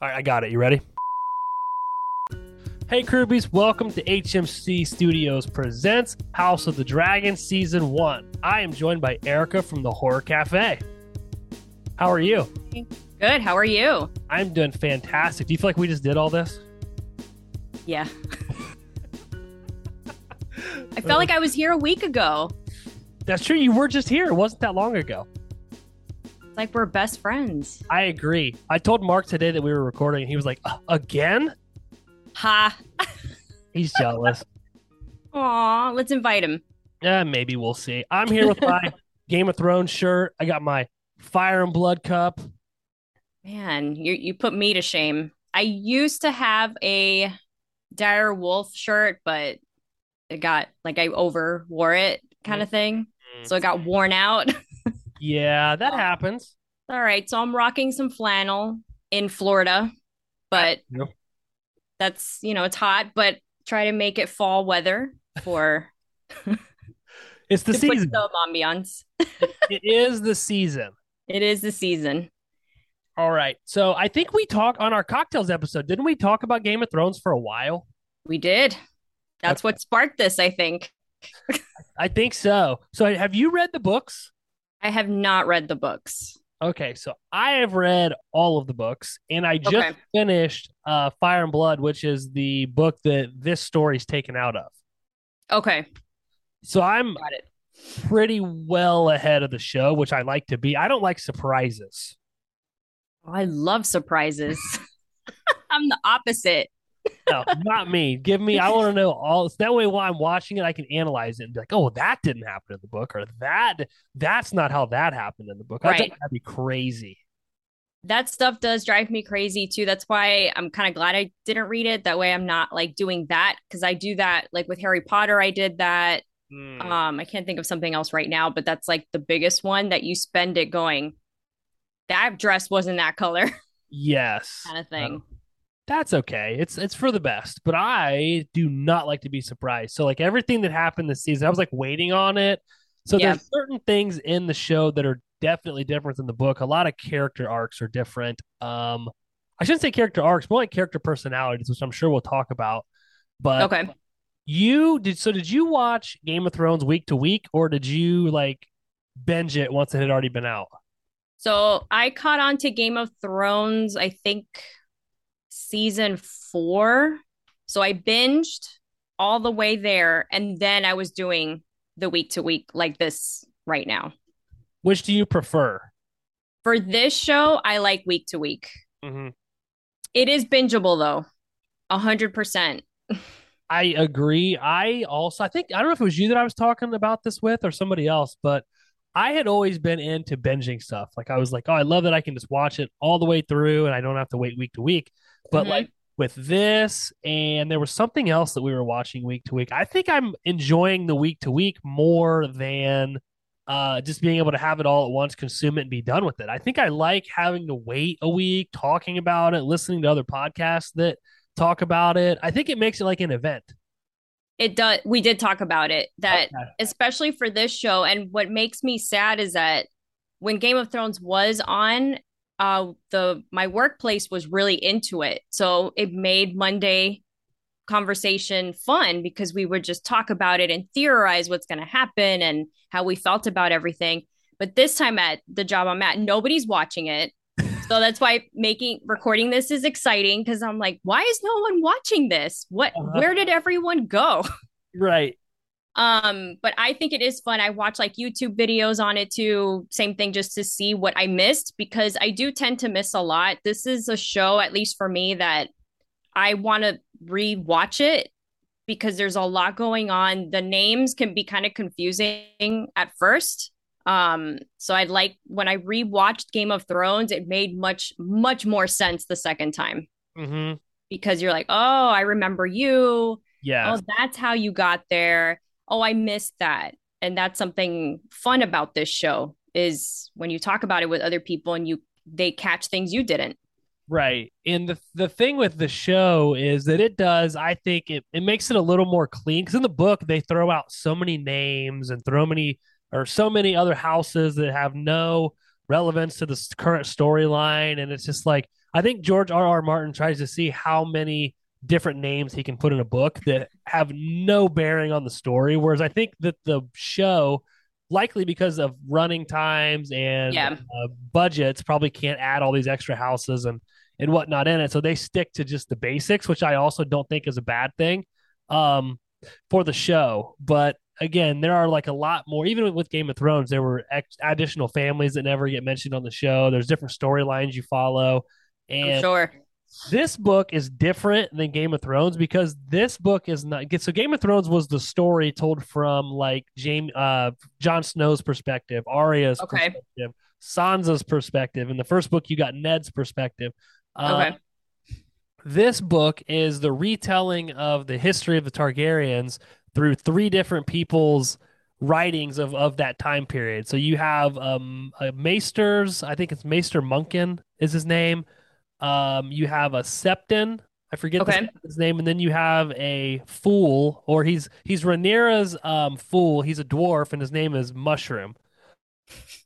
All right, I got it. You ready? Hey, Krubies, welcome to HMC Studios Presents House of the Dragon Season 1. I am joined by Erica from the Horror Cafe. How are you? Good. How are you? I'm doing fantastic. Do you feel like we just did all this? Yeah. I felt like I was here a week ago. That's true. You were just here. It wasn't that long ago. Like we're best friends. I agree. I told Mark today that we were recording, and he was like, "Uh, "Again?" Ha. He's jealous. Aw, let's invite him. Yeah, maybe we'll see. I'm here with my Game of Thrones shirt. I got my Fire and Blood cup. Man, you you put me to shame. I used to have a dire wolf shirt, but it got like I over wore it kind of thing. So it got worn out. Yeah, that happens. All right, so I'm rocking some flannel in Florida, but Yep. that's you know it's hot, but try to make it fall weather for It's the to put season. some ambiance. It is the season. It is the season. All right. So I think we talked on our cocktails episode. Didn't we talk about Game of Thrones for a while? We did. That's what sparked this, I think. I think so. So have you read the books? I have not read the books. Okay, so I have read all of the books, and I just Okay. finished uh, Fire and Blood, which is the book that this story's taken out of. Okay, So I'm pretty well ahead of the show, which I like to be. I don't like surprises. Oh, I love surprises. I'm the opposite. No, not me. Give me. I want to know all. So that way, while I'm watching it, I can analyze it and be like, "Oh, that didn't happen in the book," or "That that's not how that happened in the book." Right. that'd be crazy. That stuff does drive me crazy too. That's why I'm kind of glad I didn't read it. That way I'm not like doing that because I do that like with Harry Potter. I did that. Hmm. Um, I can't think of something else right now, but that's like the biggest one that you spend it going. That dress wasn't that color, yes, kind of thing. That's okay. It's it's for the best. But I do not like to be surprised. So like everything that happened this season, I was like waiting on it. So Yeah. there's certain things in the show that are definitely different than the book. A lot of character arcs are different. Um, I shouldn't say character arcs, more like character personalities, which I'm sure we'll talk about. But Okay. You did so did you watch Game of Thrones week to week or did you like binge it once it had already been out? So I caught on to Game of Thrones, I think season four. So I binged all the way there, and then I was doing the week to week like this right now. Which do you prefer? For this show, I like week to week. Mm-hmm. It is bingeable though, a hundred percent. I agree. I also I think I don't know if it was you that I was talking about this with or somebody else, but I had always been into binging stuff. Like I was like, oh, I love that I can just watch it all the way through and I don't have to wait week to week. But Mhm. like with this and there was something else that we were watching week to week. I think I'm enjoying the week to week more than uh just being able to have it all at once, consume it and be done with it. I think I like having to wait a week, talking about it, listening to other podcasts that talk about it. I think it makes it like an event. It does. We did talk about it that Okay. especially for this show. And what makes me sad is that when Game of Thrones was on, uh, the my workplace was really into it, so it made Monday conversation fun because we would just talk about it and theorize what's going to happen and how we felt about everything. But this time at the job I'm at, nobody's watching it. So that's why making recording this is exciting because I'm like, why is no one watching this? What Uh-huh. where did everyone go? Right. Um, but I think it is fun. I watch like YouTube videos on it too. Same thing, just to see what I missed because I do tend to miss a lot. This is a show, at least for me, that I want to rewatch it because there's a lot going on. The names can be kind of confusing at first. Um, so I'd like when I rewatched Game of Thrones, it made much, much more sense the second time Mm-hmm. because you're like, oh, I remember you. Yeah. Oh, that's how you got there. Oh, I missed that. And that's something fun about this show is when you talk about it with other people and you they catch things you didn't. Right. And the the thing with the show is that it does, I think it, it makes it a little more clean because in the book they throw out so many names and throw many or so many other houses that have no relevance to the current storyline. And it's just like I think George R. R. Martin tries to see how many different names he can put in a book that have no bearing on the story. Whereas I think that the show, likely because of running times and Yeah. uh, budgets, probably can't add all these extra houses and and whatnot in it. So they stick to just the basics, which I also don't think is a bad thing um, for the show. But again, there are like a lot more. Even with Game of Thrones, there were ex- additional families that never get mentioned on the show. There's different storylines you follow, I'm and sure. this book is different than Game of Thrones because this book is not so Game of Thrones was the story told from like James uh Jon Snow's perspective, Arya's Okay. perspective, Sansa's perspective. In the first book you got Ned's perspective. Uh, Okay. This book is the retelling of the history of the Targaryens through three different people's writings of, of that time period. So you have um a Maesters, I think it's Maester Munkun is his name. Um, you have a Septon. I forget Okay. Septon's name, and then you have a fool, or he's he's Rhaenyra's um fool. He's a dwarf, and his name is Mushroom.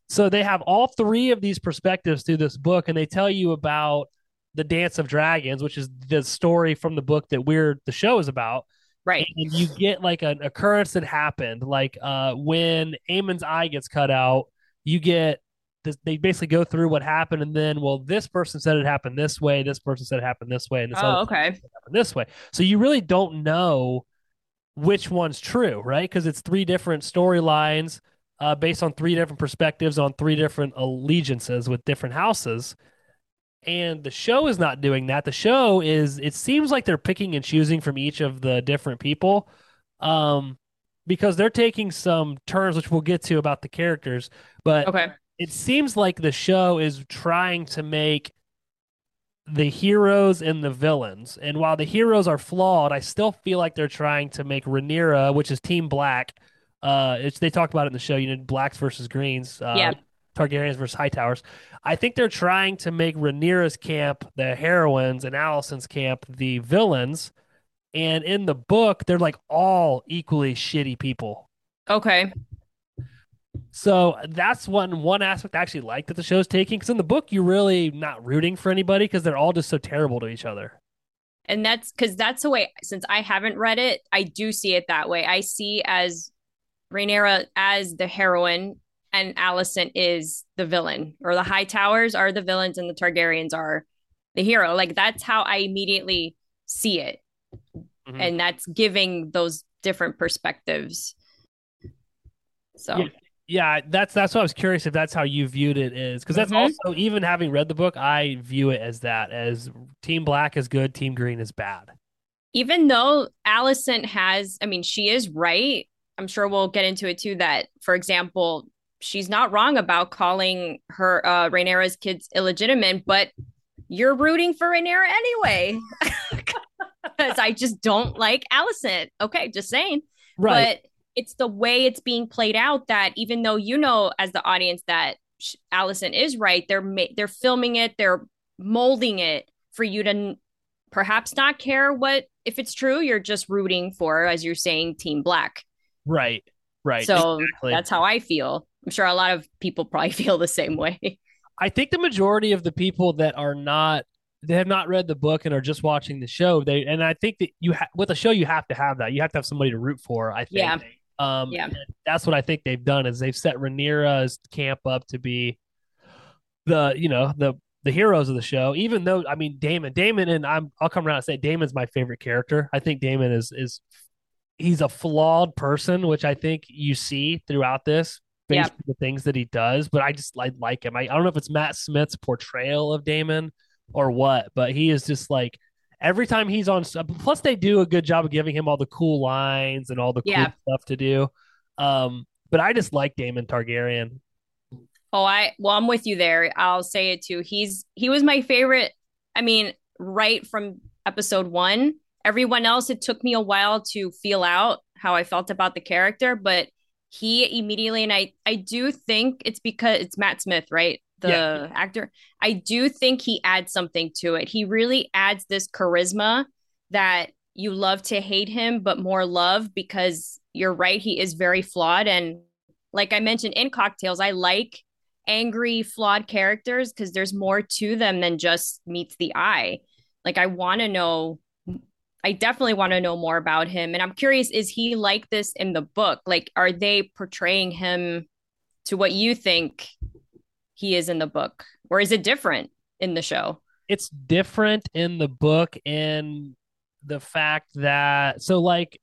So they have all three of these perspectives through this book, and they tell you about the Dance of Dragons, which is the story from the book that we're the show is about Right. and you get like an occurrence that happened like uh when Aemond's eye gets cut out you get this, they basically go through what happened and then well this person said it happened this way this person said it happened this way and this Oh, other okay. person said it happened this way so you really don't know which one's true right because it's three different storylines uh, based on three different perspectives on three different allegiances with different houses and the show is not doing that the show is it seems like they're picking and choosing from each of the different people um because they're taking some turns which we'll get to about the characters but Okay. it seems like the show is trying to make the heroes and the villains and while the heroes are flawed i still feel like they're trying to make Rhaenyra which is team black uh it's they talked about it in the show you know blacks versus greens uh, Yeah. Targaryens versus Hightowers. I think they're trying to make Rhaenyra's camp the heroines and Alicent's camp the villains. And in the book, they're like all equally shitty people. Okay. So that's one one aspect I actually like that the show's taking. Because in the book, you're really not rooting for anybody because they're all just so terrible to each other. And that's because that's the way, since I haven't read it, I do see it that way. I see as Rhaenyra as the heroine and Alicent is the villain, or the Hightowers are the villains and the Targaryens are the hero. Like that's how I immediately see it. Mhm. And that's giving those different perspectives. So, Yeah. Yeah, that's that's what I was curious if that's how you viewed it is because that's Mhm. also even having read the book, I view it as that as Team Black is good, Team Green is bad. even though Allison has, I mean, she is right. I'm sure we'll get into it too. That, for example, she's not wrong about calling her uh Rhaenyra's kids illegitimate, but you're rooting for Rhaenyra anyway. Because I just don't like Alicent. Okay, just saying. Right. But it's the way it's being played out that even though you know as the audience that sh- Alicent is right, they're ma- they're filming it, they're molding it for you to n- perhaps not care what if it's true. You're just rooting for, as you're saying, Team Black. right. Right. So exactly. that's how I feel. I'm sure a lot of people probably feel the same way. I think the majority of the people that are not they have not read the book and are just watching the show. They and I think that you ha- with a show you have to have that. You have to have somebody to root for. I think. Yeah. Um, Yeah. that's what I think they've done is they've set Rhaenyra's camp up to be the you know the the heroes of the show. Even though I mean Daemon, Daemon, and I'm I'll come around and say Daemon's my favorite character. I think Daemon is is he's a flawed person, which I think you see throughout this Yeah. on the things that he does. But I just I like him. I, I don't know if it's Matt Smith's portrayal of Daemon or what, but he is just like every time he's on. Plus, they do a good job of giving him all the cool lines and all the cool Yeah. stuff to do. Um, but I just like Daemon Targaryen. Oh, I well, I'm with you there. I'll say it too. He's he was my favorite. I mean, right from episode one. Everyone else, it took me a while to feel out how I felt about the character, but he immediately and I I do think it's because it's Matt Smith, right? The Yeah. actor. I do think he adds something to it. He really adds this charisma that you love to hate him, but more love because you're right, he is very flawed. And like I mentioned in cocktails, I like angry, flawed characters because there's more to them than just meets the eye. Like I want to know I definitely want to know more about him. And I'm curious, is he like this in the book? Like, are they portraying him to what you think he is in the book? Or is it different in the show? It's different in the book in the fact that, so like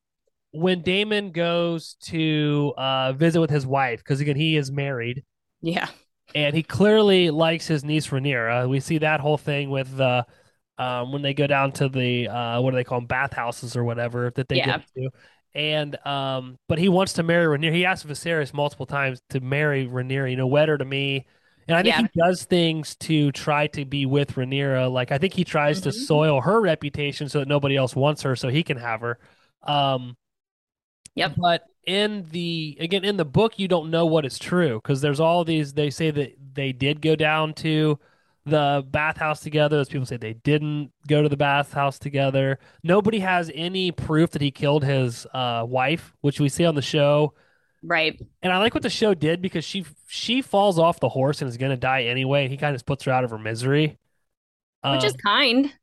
when Daemon goes to uh, visit with his wife, because again, he is married. Yeah. And he clearly likes his niece Rhaenyra. We see that whole thing with the. Uh, um, when they go down to the uh, what do they call them bathhouses or whatever that they yeah. go to. And um, but he wants to marry Rhaenyra. He asked Viserys multiple times to marry Rhaenyra. You know, wed her to me. And I think yeah. he does things to try to be with Rhaenyra. Like I think he tries mm-hmm. to soil her reputation so that nobody else wants her, so he can have her. Um, yep. But in the again in the book, you don't know what is true because there's all these. They say that they did go down to the bathhouse together. Those people say they didn't go to the bathhouse together. Nobody has any proof that he killed his uh, wife, which we see on the show. Right. And I like what the show did because she she falls off the horse and is going to die anyway. And he kind of puts her out of her misery, which um, is kind.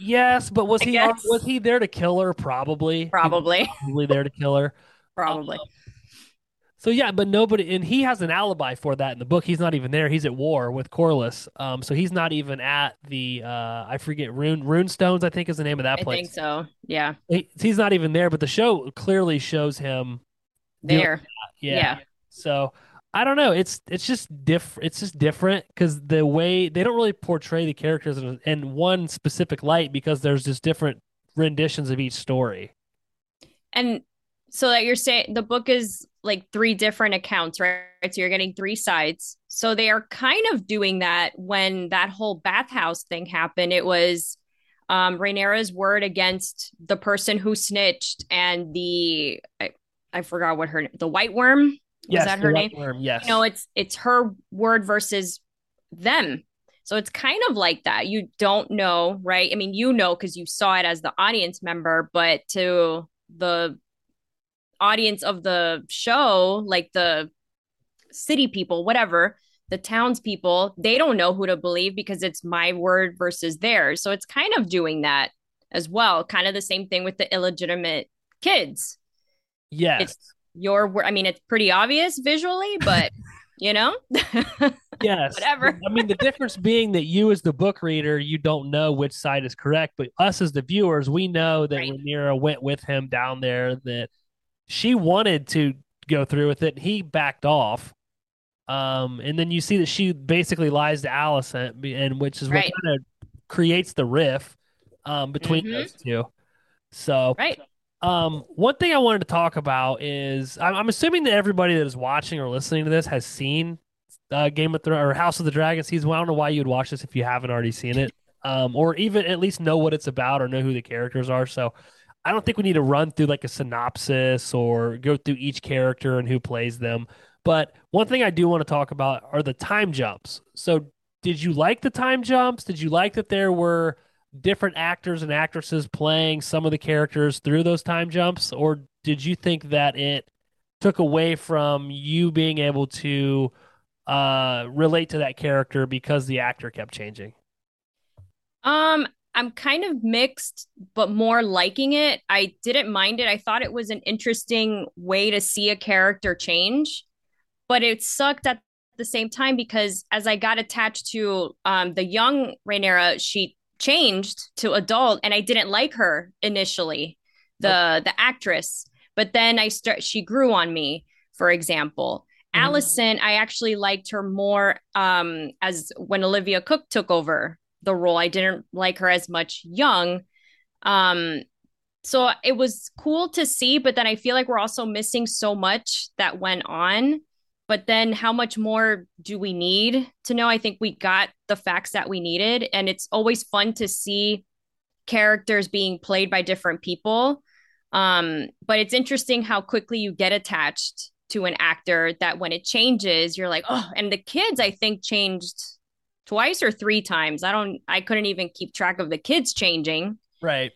Yes, but was I he guess. was he there to kill her? Probably. Probably. Probably there to kill her. Probably. Um, so yeah, but nobody, and he has an alibi for that in the book. He's not even there. He's at war with Corlys, Um, so he's not even at the uh, I forget Rune Runestones. I think is the name of that place. I think so. Yeah. He, he's not even there, but the show clearly shows him there. Yeah. yeah. So I don't know. It's it's just different. It's just different because the way they don't really portray the characters in, in one specific light because there's just different renditions of each story. And so that you're saying the book is like three different accounts, right? So you're getting three sides. So they are kind of doing that when that whole bathhouse thing happened. It was um Rhaenyra's word against the person who snitched and the I, I forgot what her the white worm was yes, that her name? Worm, yes. You know, it's it's her word versus them. So it's kind of like that. You don't know, right? I mean, you know because you saw it as the audience member, but to the audience of the show, like the city people, whatever, the townspeople, they don't know who to believe because it's my word versus theirs. So it's kind of doing that as well. Kind of the same thing with the illegitimate kids. Yes. It's your word. I mean, it's pretty obvious visually, but you know? yes. Whatever. I mean, the difference being that you, as the book reader, you don't know which side is correct, but us as the viewers, we know that right. Rhaenyra went with him down there, that she wanted to go through with it. He backed off. Um, and then you see that she basically lies to Alicent, and which is right. what kind of creates the riff um, between mm-hmm. those two. So, right. Um, one thing I wanted to talk about is I'm, I'm assuming that everybody that is watching or listening to this has seen uh, Game of Thrones or House of the Dragon season. Well, I don't know why you'd watch this if you haven't already seen it, um, or even at least know what it's about or know who the characters are. So, I don't think we need to run through like a synopsis or go through each character and who plays them. But one thing I do want to talk about are the time jumps. So, did you like the time jumps? Did you like that there were different actors and actresses playing some of the characters through those time jumps? Or did you think that it took away from you being able to uh, relate to that character because the actor kept changing? Um, I'm kind of mixed, but more liking it. I didn't mind it. I thought it was an interesting way to see a character change, but it sucked at the same time because as I got attached to um, the young Rhaenyra, she changed to adult, and I didn't like her initially, the the actress. But then I start. She grew on me. For example, mm-hmm. Alicent, I actually liked her more um, as when Olivia Cooke took over the role. I didn't like her as much young. Um, so it was cool to see, but then I feel like we're also missing so much that went on. But then how much more do we need to know? I think we got the facts that we needed. And it's always fun to see characters being played by different people. Um, but it's interesting how quickly you get attached to an actor that when it changes, you're like, oh, and the kids, I think, changed twice or three times. I don't I couldn't even keep track of the kids changing. Right.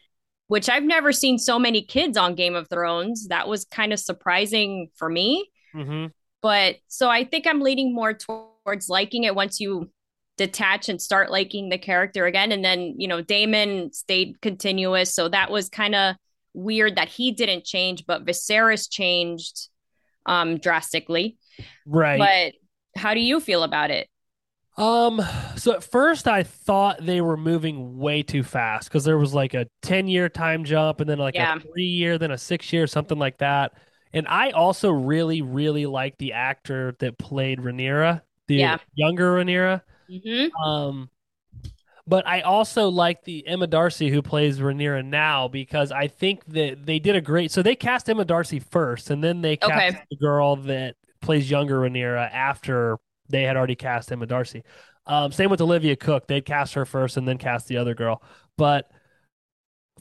Which I've never seen so many kids on Game of Thrones. That was kind of surprising for me. Mm-hmm. But so I think I'm leaning more towards towards liking it once you detach and start liking the character again. And then, you know, Daemon stayed continuous. So that was kind of weird that he didn't change, but Viserys changed um drastically. Right. But how do you feel about it? Um, so at first I thought they were moving way too fast because there was like a 10 year time jump and then like Yeah. a three year, then a six year, something like that. And I also really, really like the actor that played Rhaenyra, the Yeah. younger Rhaenyra. hmm Um, but I also like the Emma D'Arcy who plays Rhaenyra now because I think that they did a great. So they cast Emma D'Arcy first, and then they cast Okay. the girl that plays younger Rhaenyra after they had already cast him Emma D'Arcy. Um, same with Olivia Cooke; they'd cast her first and then cast the other girl. But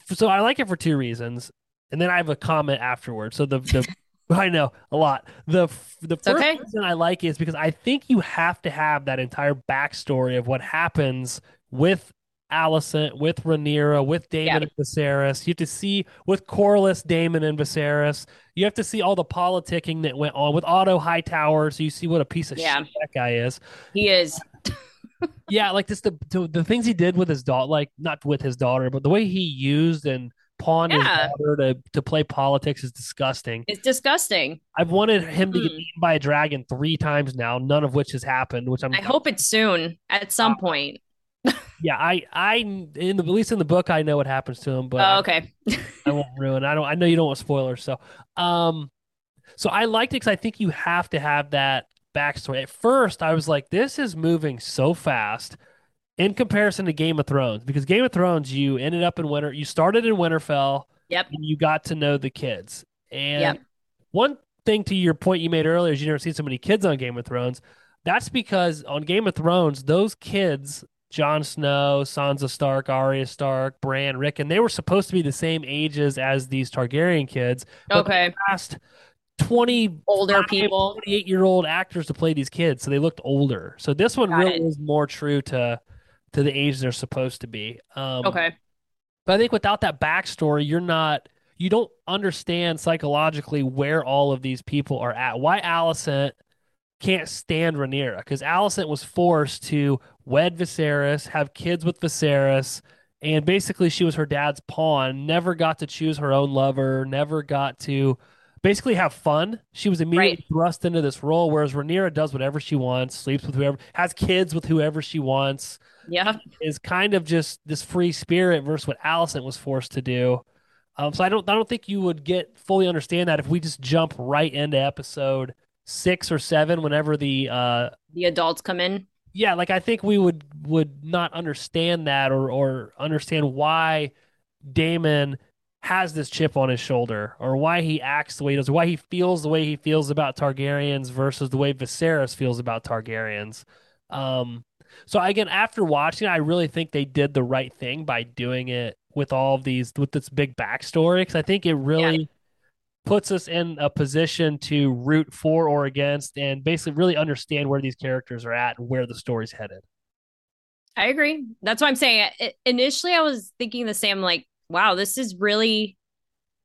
so I like it for two reasons, and then I have a comment afterwards. So the the I know a lot. The the first okay. reason I like it is because I think you have to have that entire backstory of what happens with Alicent, with Rhaenyra, with Daemon Yeah. and Viserys. You have to see with Corlys, Daemon and Viserys. You have to see all the politicking that went on with Otto Hightower, so you see what a piece of Yeah. shit that guy is. He is. Yeah, like just the, the the things he did with his daughter, like not with his daughter, but the way he used and pawned his daughter to to play politics is disgusting. It's disgusting. I've wanted him to get Mm. eaten by a dragon three times now, none of which has happened. Which I'm I hope it's soon at some point. Yeah, I I in the at least in the book I know what happens to him, but Oh, I, okay. I won't ruin. I don't. I know you don't want spoilers, so um, so I liked it because I think you have to have that backstory. At first, I was like, this is moving so fast in comparison to Game of Thrones because Game of Thrones, you ended up in Winter. You started in Winterfell, Yep. and you got to know the kids. And Yep. one thing to your point you made earlier is you never seen so many kids on Game of Thrones. That's because on Game of Thrones, those kids, Jon Snow, Sansa Stark, Arya Stark, Bran, Rick, and they were supposed to be the same ages as these Targaryen kids. But Okay. asked 20 Older people. 28 year old actors to play these kids, so they looked older. So this one Got really it. is more true to to the age they're supposed to be. Um, Okay. but I think without that backstory, you're not you don't understand psychologically where all of these people are at. Why Alicent can't stand Rhaenyra because Alicent was forced to wed Viserys, have kids with Viserys, and basically she was her dad's pawn. Never got to choose her own lover. Never got to basically have fun. She was immediately Right. thrust into this role, whereas Rhaenyra does whatever she wants, sleeps with whoever, has kids with whoever she wants Yeah. is kind of just this free spirit versus what Alicent was forced to do. Um, so I don't I don't think you would get fully understand that if we just jump right into episode six or seven whenever the uh The adults come in. yeah like I think we would would not understand that or or understand why Daemon has this chip on his shoulder or why he acts the way he does or why he feels the way he feels about Targaryens versus the way Viserys feels about Targaryens. Um, so again, after watching, I really think they did the right thing by doing it with all of these with this big backstory because I think it really puts us in a position to root for or against and basically really understand where these characters are at and where the story's headed. I agree. That's what I'm saying. I- initially, I was thinking the same, like, wow, this is really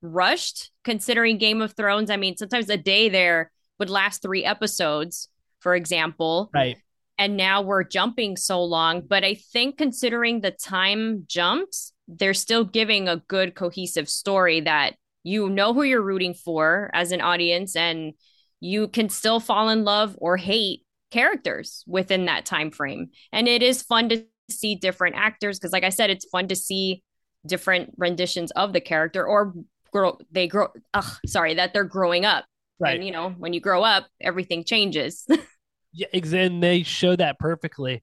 rushed considering Game of Thrones. I mean, sometimes a day there would last three episodes, for example. Right. And now we're jumping so long. But I think considering the time jumps, they're still giving a good cohesive story that you know who you're rooting for as an audience and you can still fall in love or hate characters within that time frame. And it is fun to see different actors because like I said it's fun to see different renditions of the character or grow they grow ugh, sorry that they're growing up. Right. And you know, when you grow up, everything changes. Yeah, and they show that perfectly.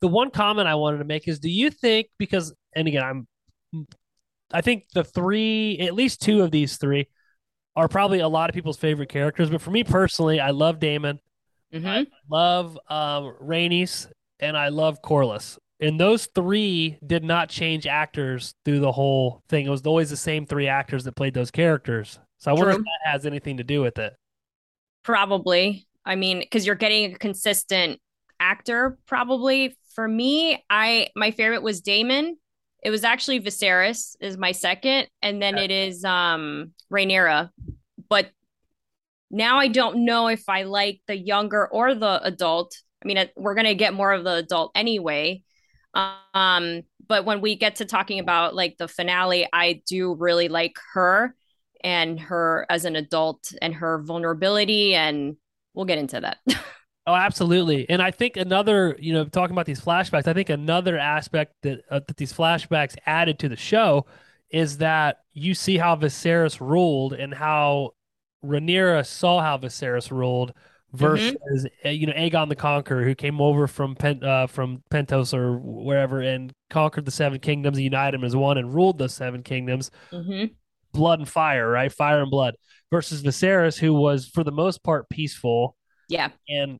The one comment I wanted to make is do you think because and again I'm I think the three at least two of these three are probably a lot of people's favorite characters, but for me personally, I love Daemon, Mhm. love um Rhaenys, and I love Corlys. And those three did not change actors through the whole thing. It was always the same three actors that played those characters. So I wonder if that has anything to do with it. Probably. I mean, because you're getting a consistent actor, probably. For me, I my favorite was Daemon. It was actually Viserys is my second, and then it is um Rhaenyra. But now I don't know if I like the younger or the adult I mean, we're going to get more of the adult anyway. Um, but when we get to talking about like the finale, I do really like her and her as an adult and her vulnerability and we'll get into that. oh, absolutely. And I think another, you know, talking about these flashbacks, I think another aspect that uh, that these flashbacks added to the show is that you see how Viserys ruled and how Rhaenyra saw how Viserys ruled versus mm-hmm. you know Aegon the Conqueror who came over from Pen, uh, from Pentos or wherever and conquered the seven kingdoms, united them as one, and ruled the seven kingdoms. Mm-hmm. Blood and fire, right? Fire and blood versus Viserys, who was for the most part peaceful. Yeah, and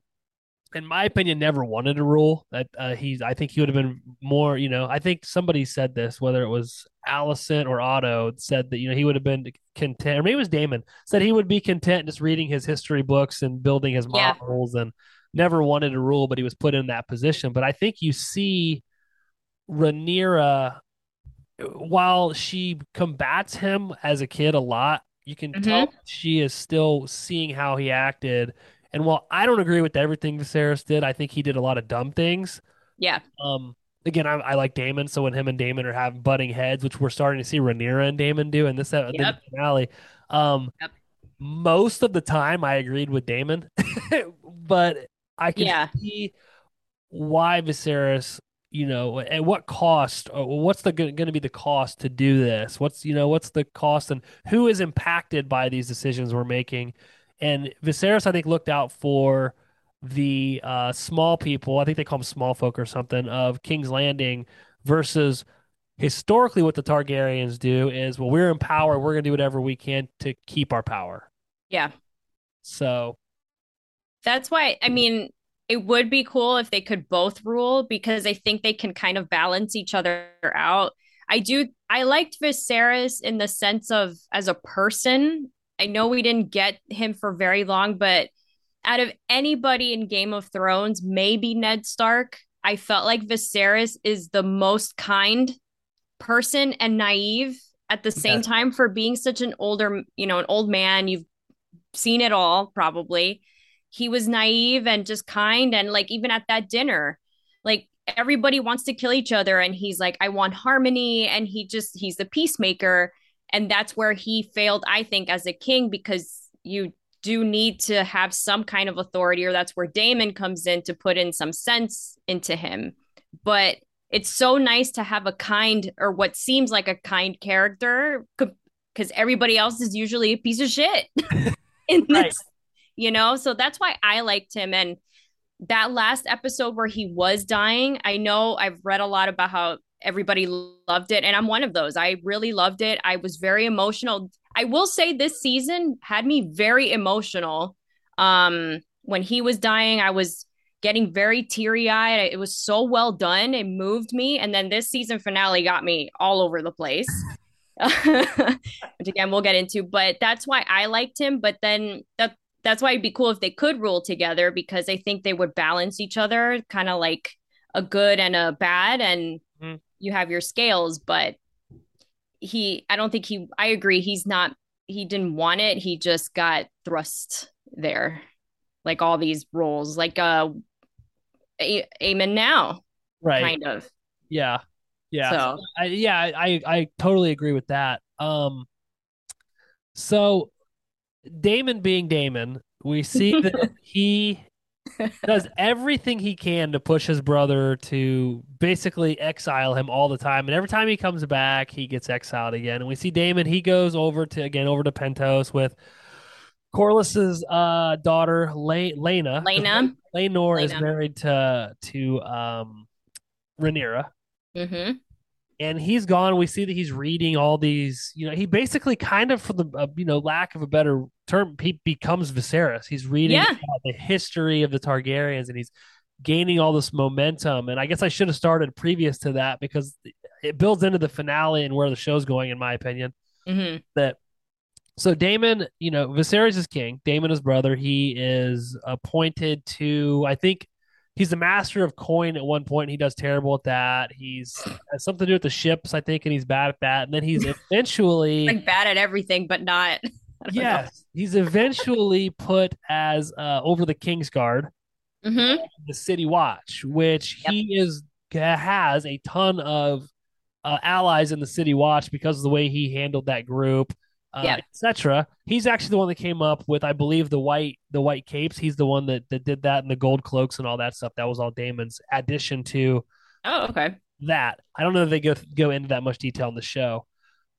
in my opinion, never wanted to rule. That uh, he's, I think he would have been more. You know, I think somebody said this, whether it was Alicent or Otto, said that you know he would have been content, or maybe it was Daemon said he would be content just reading his history books and building his models, yeah. and never wanted to rule, but he was put in that position. But I think you see Rhaenyra, while she combats him as a kid a lot, you can mm-hmm. tell she is still seeing how he acted and while I don't agree with everything Viserys did, I think he did a lot of dumb things. Yeah. Um. Again, I, I like Daemon, so when him and Daemon are having butting heads, which we're starting to see Rhaenyra and Daemon do in this uh, yep. finale, um, yep. most of the time I agreed with Daemon, but I can yeah. see why Viserys you know at what cost what's the going to be the cost to do this what's you know what's the cost and who is impacted by these decisions we're making and Viserys, I think, looked out for the uh, small people. I think they call them small folk or something of King's Landing versus historically what the Targaryens do is, well, we're in power. We're going to do whatever we can to keep our power. Yeah. So that's why, I mean, it would be cool if they could both rule because I think they can kind of balance each other out. I do, I liked Viserys in the sense of as a person I know we didn't get him for very long, but out of anybody in Game of Thrones, maybe Ned Stark, I felt like Viserys is the most kind person and naive at the same time for being such an older, you know, an old man. You've seen it all probably. He was naive and just kind and like even at that dinner, like everybody wants to kill each other and he's like I want harmony and he just he's the peacemaker and that's where he failed i think as a king because you do need to have some kind of authority or that's where Daemon comes in to put in some sense into him. But it's so nice to have a kind or what seems like a kind character because everybody else is usually a piece of shit. In this right. you know? So that's why i liked him. And that last episode where he was dying i know i've read a lot about how everybody loved it and i'm one of those. I really loved it. I was very emotional. I will say this season had me very emotional. Um when he was dying i was getting very teary-eyed. It was so well done. It moved me and then this season finale got me all over the place. Which again we'll get into but that's why i liked him but then that that's why it'd be cool if they could rule together because i think they would balance each other kind of like a good and a bad and mm you have your scales, but he I don't think he I agree he's not he didn't want it. He just got thrust there. Like all these roles like uh a- Aemond now. Right. Kind of. Yeah. Yeah. So I, yeah, I I totally agree with that. Um so Daemon being Daemon, we see that he does everything he can to push his brother to basically exile him all the time. And every time he comes back, he gets exiled again. And we see Daemon, he goes over to again over to Pentos with Corlys's uh, daughter, Le- Lena. Laena. Laenor is married to to um, Rhaenyra. Mm-hmm and he's gone. We see that he's reading all these. You know, he basically kind of, for the uh, you know lack of a better term, he becomes Viserys. He's reading yeah. the history of the Targaryens, and he's gaining all this momentum. And I guess I should have started previous to that because it builds into the finale and where the show's going, in my opinion. Mm-hmm. That so Daemon, you know, Viserys is king. Daemon is brother. He is appointed to, I think, he's the master of coin at one point. He does terrible at that. He's has something to do with the ships, I think, and he's bad at that. And then he's eventually like bad at everything, but not. Yes, he's eventually put as uh, over the King's Guard. Mm-hmm. the City Watch, which Yep. he is has a ton of uh, allies in the City Watch because of the way he handled that group, uh, Yep. etc. He's actually the one that came up with, I believe, the white the white capes. He's the one that that did that and the gold cloaks and all that stuff. That was all Daemon's addition to Oh, okay. that. I don't know if they go go into that much detail in the show,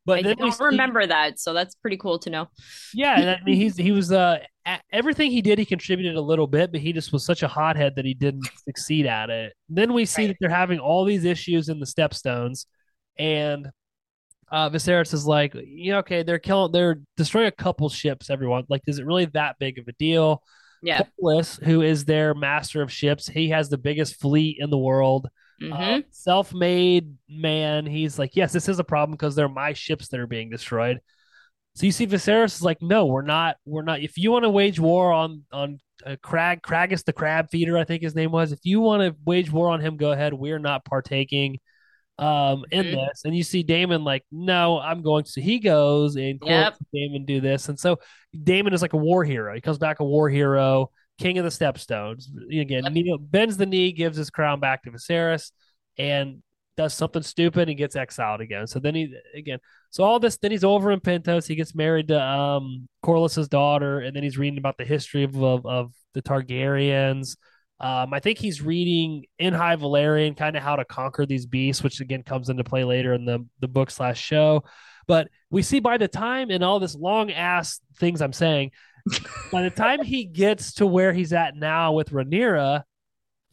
but I then don't remember that, so that's pretty cool to know. Yeah, I mean he's he was uh everything he did he contributed a little bit, but he just was such a hothead that he didn't succeed at it. Then we see Right. that they're having all these issues in the Stepstones, and uh Viserys is like, yeah, okay, they're killing, they're destroying a couple ships. Everyone, like, is it really that big of a deal? Yeah. Corlys, who is their master of ships, he has the biggest fleet in the world. Hmm Uh, self-made man. He's like, yes, this is a problem because they're my ships that are being destroyed. So you see, Viserys is like, no, we're not. We're not. If you want to wage war on on uh, Crag, Craghas the crab feeder, I think his name was. If you want to wage war on him, go ahead. We're not partaking um in Mhm. this. And you see Daemon like, no, I'm going to. He goes and Yep. Daemon do this, and so Daemon is like a war hero. He comes back a war hero, king of the Stepstones. Again, bends the knee, gives his crown back to Viserys, and does something stupid and gets exiled again. So then he again, so all this, then he's over in Pentos. He gets married to um Corlys's daughter, and then he's reading about the history of of, of the Targaryens. Um, I think he's reading in High Valyrian, kind of how to conquer these beasts, which again comes into play later in the the book slash show. But we see by the time and all this long ass things I'm saying, by the time he gets to where he's at now with Rhaenyra,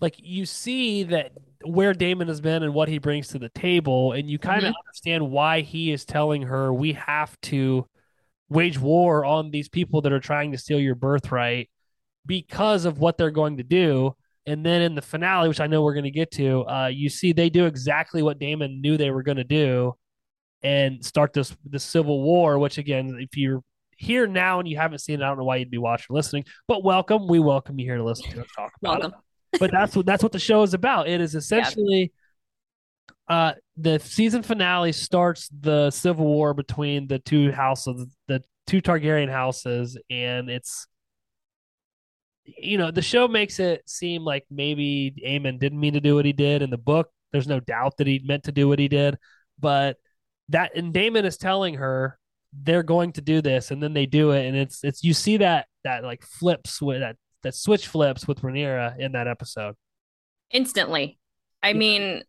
like you see that where Daemon has been and what he brings to the table, and you kind of understand why he is telling her we have to wage war on these people that are trying to steal your birthright because of what they're going to do. And then in the finale, which I know we're going to get to, uh, you see they do exactly what Daemon knew they were going to do, and start this this civil war. Which again, if you're here now and you haven't seen it, I don't know why you'd be watching or listening. But welcome, we welcome you here to listen to us talk about Welcome. it. But that's what that's what the show is about. It is essentially. Uh, the season finale starts the civil war between the two houses, the two Targaryen houses, and it's you know, the show makes it seem like maybe Aemond didn't mean to do what he did in the book. There's no doubt that he meant to do what he did, but that and Daemon is telling her they're going to do this, and then they do it, and it's it's you see that that like flips with that that switch flips with Rhaenyra in that episode. Instantly. I Yeah. mean,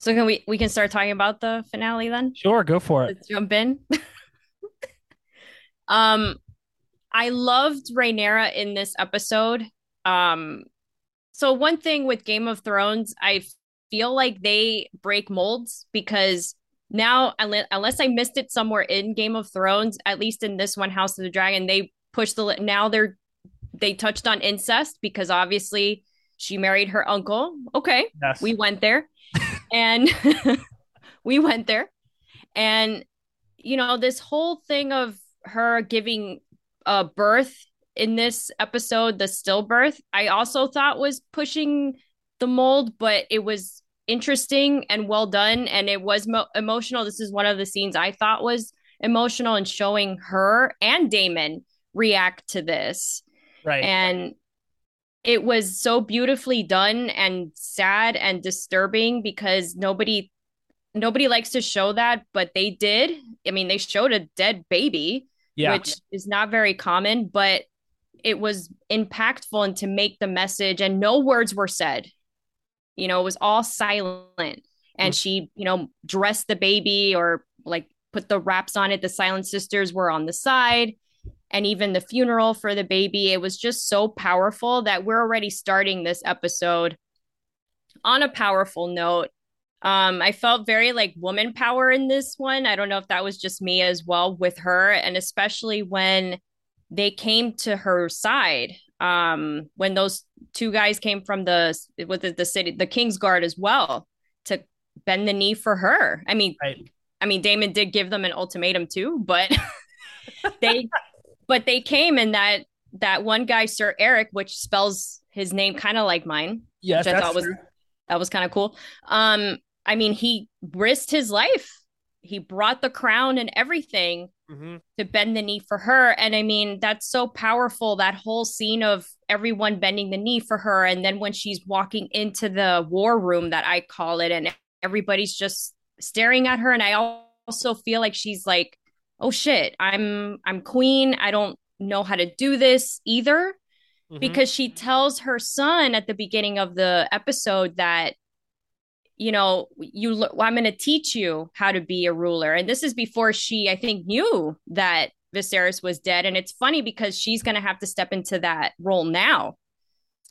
so can we we can start talking about the finale then? Sure, go for it. Let's jump in. um, I loved Rhaenyra in this episode. Um, so one thing with Game of Thrones, I feel like they break molds because now, unless I missed it somewhere in Game of Thrones, at least in this one, House of the Dragon, they pushed the now they're they touched on incest because obviously she married her uncle. Okay, Yes. we went there and we went there and you know this whole thing of her giving uh birth in this episode the stillbirth i also thought was pushing the mold but it was interesting and well done. And it was mo- emotional. This is one of the scenes i thought was emotional and showing her and damon react to this. Right. and it was so beautifully done and sad and disturbing because nobody nobody likes to show that but they did. I mean they showed a dead baby yeah. which is not very common but it was impactful and to make the message and no words were said you know it was all silent. And she you know dressed the baby or like put the wraps on it. The silent sisters were on the side. And even the funeral for the baby it was just so powerful that we're already starting this episode on a powerful note. Um i felt very like woman power in this one. I don't know if that was just me as well with her. And especially when they came to her side um when those two guys came from the with the, the city the king's guard as well to bend the knee for her i mean Right. i mean damon did give them an ultimatum too but they but they came and that that one guy sir eric which spells his name kind of like mine Yes, which I thought was true. that was kind of cool. Um, I mean, he risked his life he brought the crown and everything Mm-hmm. to bend the knee for her. And I mean, that's so powerful. That whole scene of everyone bending the knee for her. And then when she's walking into the war room, that I call it, and everybody's just staring at her. And I also feel like she's like, oh shit, I'm I'm queen. I don't know how to do this either. Mm-hmm. Because she tells her son at the beginning of the episode that you know, you I'm going to teach you how to be a ruler. And this is before she, I think, knew that Viserys was dead. And it's funny because she's going to have to step into that role now.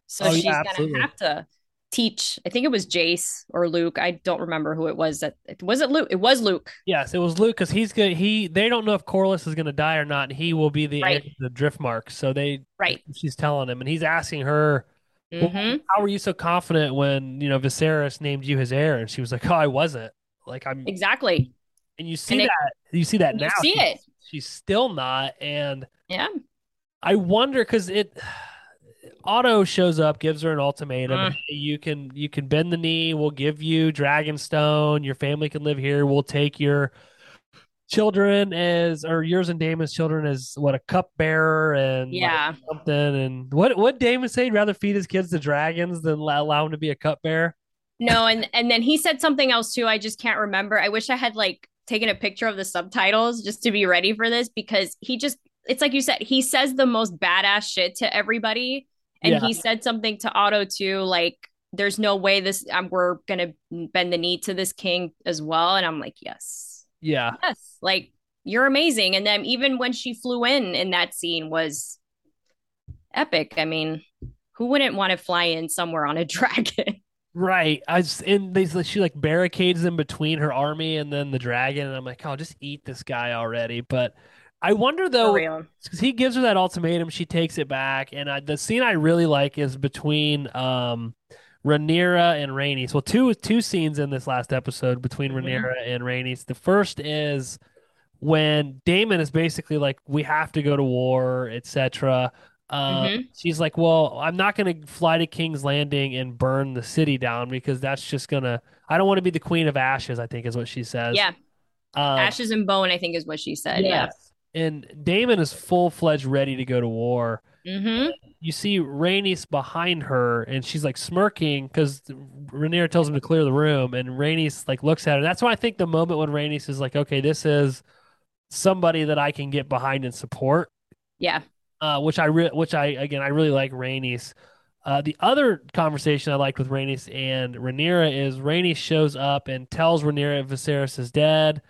So Oh, yeah, she's going to have to teach. I think it was Jace or Luke. I don't remember who it was. That it was it. Luke. It was Luke. Yes, it was Luke because he's good. He they don't know if Corlys is going to die or not, and he will be the Right. the Driftmark. So they Right. She's telling him, and he's asking her, well, hmm "How were you so confident when you know Viserys named you his heir?" And she was like, "Oh, I wasn't." Like I'm, Exactly. and you see And it- that you see that now. see she's, it. she's still not, and Yeah. I wonder because it. Otto shows up, gives her an ultimatum. Mm. Hey, you can you can bend the knee. We'll give you Dragonstone. Your family can live here. We'll take your children as or yours and Daemon's children as what a cupbearer and like, Yeah. something. And what what Daemon say? He'd rather feed his kids to dragons than allow, allow him to be a cupbearer. No, and and then he said something else too. I just can't remember. I wish I had like taken a picture of the subtitles just to be ready for this because he just it's like you said, he says the most badass shit to everybody. And Yeah. he said something to Otto too, like there's no way this um, we're gonna bend the knee to this king as well. And I'm like, yes, Yeah, yes, like you're amazing. And then even when she flew in in that scene was epic. I mean, who wouldn't want to fly in somewhere on a dragon? right. I just, and they she like barricades in between her army and then the dragon, and I'm like, oh, just eat this guy already. But I wonder though, because he gives her that ultimatum, she takes it back, and I, the scene I really like is between um, Rhaenyra and Rhaenys. Well, two two scenes in this last episode between Mhm. Rhaenyra and Rhaenys. The first is when Daemon is basically like, "We have to go to war, etc." Uh, Mhm. She's like, "Well, I'm not going to fly to King's Landing and burn the city down because that's just gonna. I don't want to be the Queen of Ashes. I think is what she says. Yeah. Um, Ashes and bone, I think is what she said. Yeah. yes. And Daemon is full fledged ready to go to war hmm you see Rhaenys behind her, and she's like smirking because Rhaenyra tells him to clear the room, and Rhaenys like looks at her. That's why I think the moment when Rhaenys is like, "Okay, this is somebody that I can get behind and support," Yeah. uh, which I re- which I again I really like Rhaenys. Uh, the other conversation I liked with Rhaenys and Rhaenyra is Rhaenys shows up and tells Rhaenyra Viserys is dead.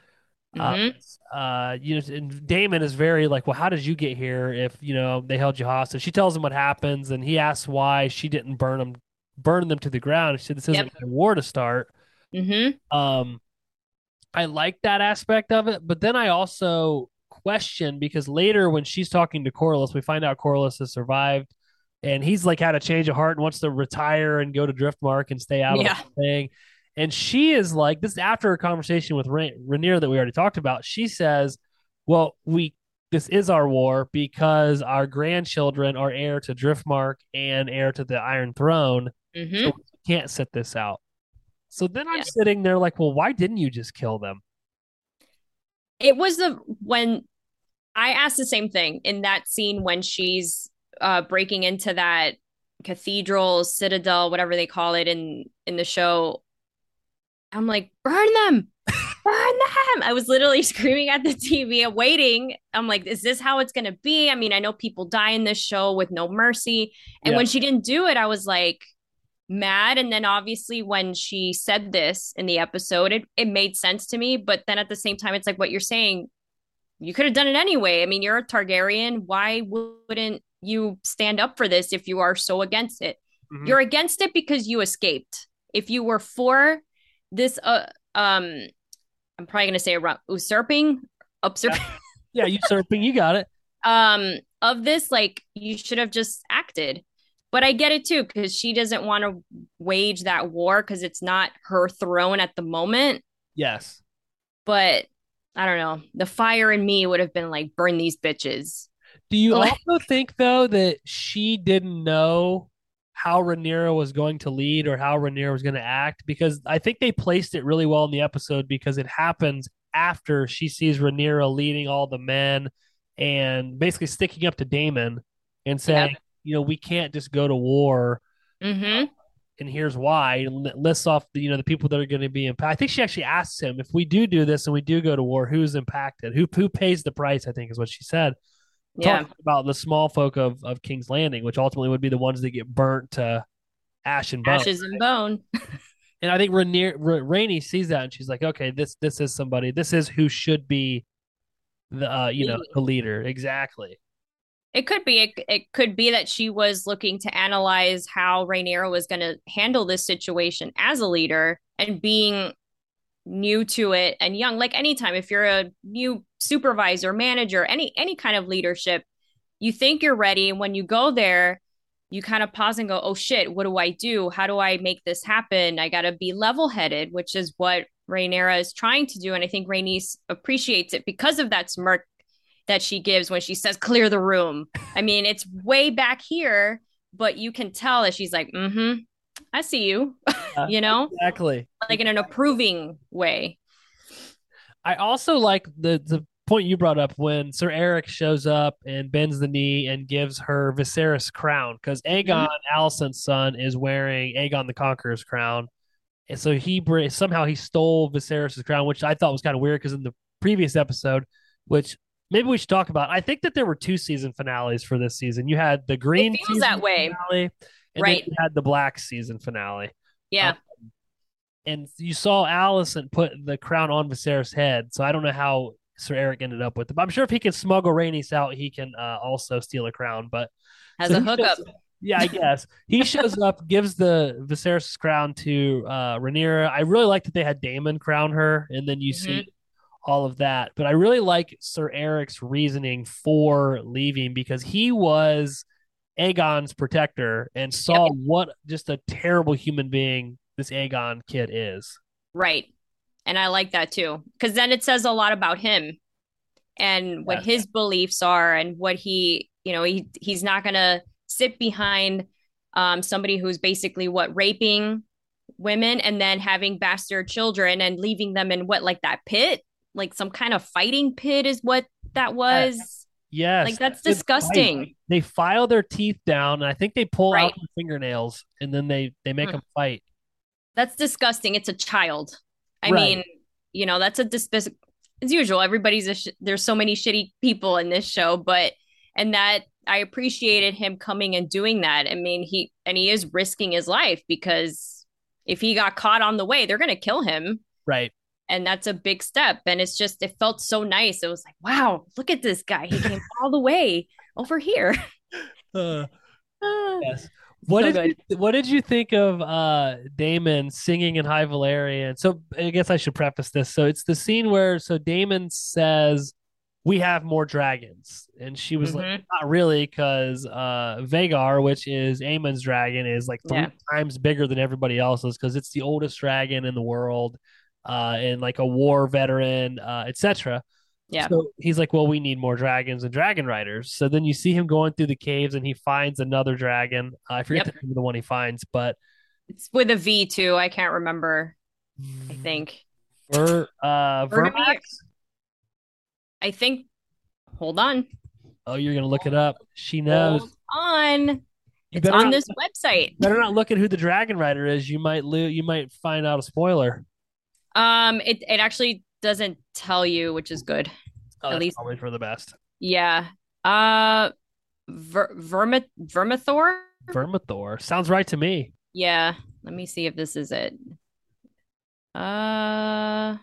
Uh, Mhm. uh, you know, and Daemon is very like, well, how did you get here? If you know they held you hostage, she tells him what happens, and he asks why she didn't burn them, burn them to the ground. She said this isn't a war to start. hmm Um, I like that aspect of it, but then I also question because later when she's talking to Corlys, we find out Corlys has survived, and he's like had a change of heart and wants to retire and go to Driftmark and stay out Yeah. of the thing. And she is like this is after a conversation with Ra- Rhaenyra that we already talked about. She says, "Well, we this is our war because our grandchildren are heir to Driftmark and heir to the Iron Throne." hmm So we can't sit this out. So then I'm Yeah. sitting there like, well, why didn't you just kill them? It was the when I asked the same thing in that scene when she's uh breaking into that cathedral, citadel, whatever they call it in in the show. I'm like, burn them, burn them. I was literally screaming at the TV, and waiting. I'm like, is this how it's gonna be? I mean, I know people die in this show with no mercy. And Yeah. when she didn't do it, I was like mad. And then obviously when she said this in the episode, it, it made sense to me. But then at the same time, it's like what you're saying, you could have done it anyway. I mean, you're a Targaryen. Why wouldn't you stand up for this if you are so against it? Mhm. You're against it because you escaped. If you were for this, uh, um, I'm probably gonna say around usurping, usurping, Yeah, usurping, you got it. um, of this, like you should have just acted. But I get it too because she doesn't want to wage that war because it's not her throne at the moment. Yes. But I don't know. The fire in me would have been like, burn these bitches. Do you also think though that she didn't know how Rhaenyra was going to lead or how Rhaenyra was going to act? Because I think they placed it really well in the episode because it happens after she sees Rhaenyra leading all the men and basically sticking up to Daemon and saying, you know, we can't just go to war Mm-hmm. and here's why lists off the you know the people that are going to be impacted. I think she actually asks him if we do do this and we do go to war, who's impacted? Who who pays the price? I think is what she said. Yeah. Talking about the small folk of of King's Landing, which ultimately would be the ones that get burnt to ash and bone. Ashes and bone. And I think Rainier, Ra- Rainey sees that and she's like, okay, this this is somebody. This is who should be the uh, you know the leader exactly. It could be. It, it could be that she was looking to analyze how Rhaenyra was going to handle this situation as a leader and being new to it and young. Like anytime, if you're a new supervisor, manager, any any kind of leadership, you think you're ready, and when you go there, you kind of pause and go, "Oh shit, what do I do? How do I make this happen? I got to be level headed," which is what Rhaenyra is trying to do, and I think Rhaenys appreciates it because of that smirk that she gives when she says clear the room. I mean, it's way back here, but you can tell that she's like, mm-hmm, I see you, Uh, you know, exactly. like in an approving way. I also like the the point you brought up when Sir Erryk shows up and bends the knee and gives her Viserys crown because Aegon, Alicent's son, is wearing Aegon the Conqueror's crown, and so he br- somehow he stole Viserys' crown, which I thought was kind of weird because in the previous episode, which maybe we should talk about, I think that there were two season finales for this season. You had the green It feels season that way. finale, and Right. then had the black season finale Yeah. and you saw Alicent put the crown on Viserys' head. So I don't know how Sir Erryk ended up with it. But I'm sure if he can smuggle Rhaenys out, he can uh, also steal a crown. But Has so a hookup. shows- yeah, I guess he shows up, gives the Viserys' crown to uh, Rhaenyra. I really like that they had Daemon crown her, and then you see all of that. But I really like Sir Erryk's reasoning for leaving because he was Aegon's protector and saw what just a terrible human being this Aegon kid is. Right. And I like that too. Because then it says a lot about him and what Yes. his beliefs are and what he, you know, he he's not gonna sit behind um somebody who's basically what raping women and then having bastard children and leaving them in what like that pit? Like some kind of fighting pit is what that was. Yes, Like that's disgusting. They file their teeth down, and I think they pull Right. out their fingernails, and then they they make Hmm. them fight. That's disgusting. It's a child. I Right. mean, you know, that's a dis- as usual. Everybody's a sh- there's so many shitty people in this show, but and that I appreciated him coming and doing that. I mean, he and he is risking his life because if he got caught on the way, they're gonna kill him, Right. And that's a big step. And it's just it felt so nice. It was like, wow, look at this guy. He came all the way over here. Uh, Ah. yes. What So did you, what did you think of uh Daemon singing in High Valyrian? So I guess I should preface this. So it's the scene where so Daemon says we have more dragons, and she was like, Mhm. not really, because uh Vhagar, which is Aemond's dragon, is like three Yeah. times bigger than everybody else's because it's the oldest dragon in the world, uh, and like a war veteran, uh, etc. Yeah. So he's like, well, we need more dragons and dragon riders. So then you see him going through the caves and he finds another dragon. Uh, I forget Yep. the name of the one he finds, but It's with a V too. I can't remember. I think. Ver, uh, Vermax? I think. Hold on. Oh, you're gonna look it up. She knows. Hold on. You It's on not, this website. better not look at who the dragon rider is. You might lose. You might find out a spoiler. Um, it it actually doesn't tell you, which is good. Oh, At least- probably for the best. Yeah. Uh, Ver- Vermith Vermithor. Vermithor sounds right to me. Yeah. Let me see if this is it. Uh,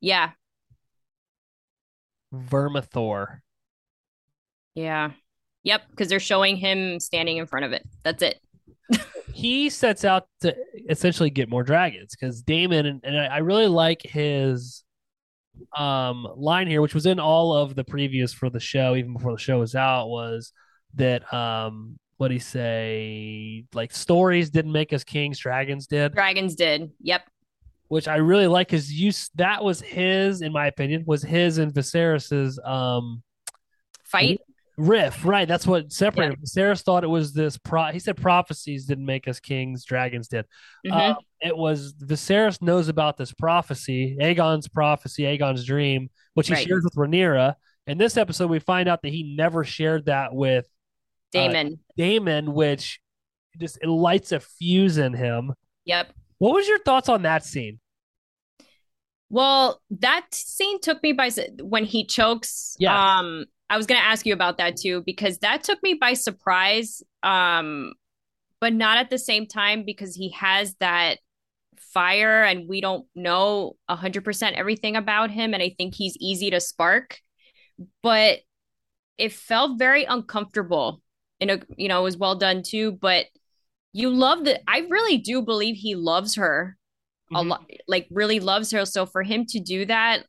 yeah, Vermithor. yeah, yep. Because they're showing him standing in front of it. That's it. he sets out to essentially get more dragons because Daemon and, and I, really like his um line here, which was in all of the previews for the show, even before the show was out, was that um what he say like stories didn't make us kings, dragons did, Dragons did. Yep. which I really like his use that was his, in my opinion, was his and Viserys's um Fight. Riff, right? That's what separated. Yeah. Viserys thought it was this. Pro- he said prophecies didn't make us kings; dragons did. Mm-hmm. Uh, it was Viserys knows about this prophecy, Aegon's prophecy, Aegon's dream, which he right. shares with Rhaenyra. In this episode, we find out that he never shared that with Daemon. Uh, Daemon, which just it lights a fuse in him. Yep. What was your thoughts on that scene? Well, that scene took me by when he chokes. Yes. Um, I was going to ask you about that too because that took me by surprise. Um, but not at the same time because he has that fire and we don't know 100% everything about him and I think he's easy to spark. But it felt very uncomfortable. And a you know, it was well done too, but you love that I really do believe he loves her a mm-hmm. lot like really loves her so for him to do that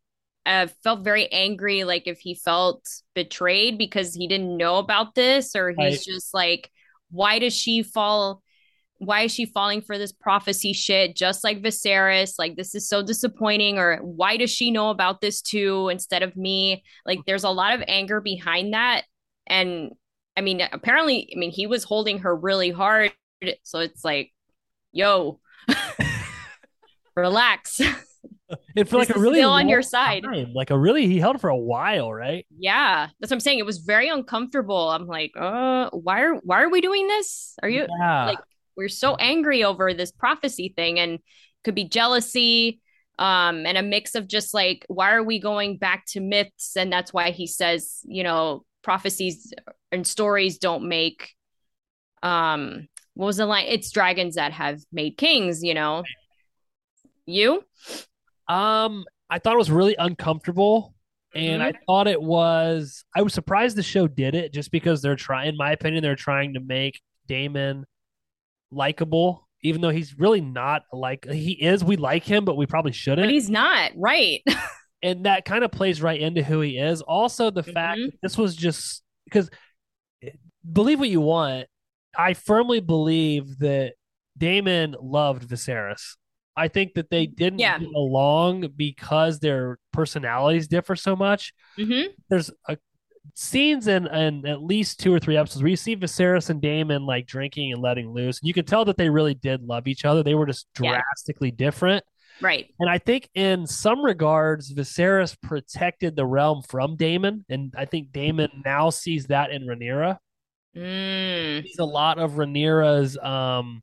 uh, felt very angry like if he felt betrayed because he didn't know about this or he's right. just like why does she fall why is she falling for this prophecy shit just like Viserys like this is so disappointing or why does she know about this too instead of me like there's a lot of anger behind that and I mean apparently I mean he was holding her really hard so it's like yo relax. It felt like a really still on your side. Time. Like a really, he held for a while, right? Yeah, that's what I'm saying. It was very uncomfortable. I'm like, uh, why are why are we doing this? Are you yeah. like we're so angry over this prophecy thing, and could be jealousy, um, and a mix of just like why are we going back to myths, and that's why he says, you know, prophecies and stories don't make, um, what was the line? It's dragons that have made kings, you know. You? Um, I thought it was really uncomfortable. And mm-hmm. I thought it was, I was surprised the show did it just because they're trying, in my opinion, they're trying to make Daemon likable, even though he's really not like, he is, we like him, but we probably shouldn't. But he's not, right. and that kind of plays right into who he is. Also, the mm-hmm. fact this was just because believe what you want, I firmly believe that Daemon loved Viserys. I think that they didn't yeah. get along because their personalities differ so much. Mm-hmm. There's a, scenes in, in at least two or three episodes where you see Viserys and Daemon like drinking and letting loose, and you could tell that they really did love each other. They were just drastically yeah. different. Right. And I think in some regards, Viserys protected the realm from Daemon. And I think Daemon now sees that in Rhaenyra. Mm. Sees a lot of Rhaenyra's um,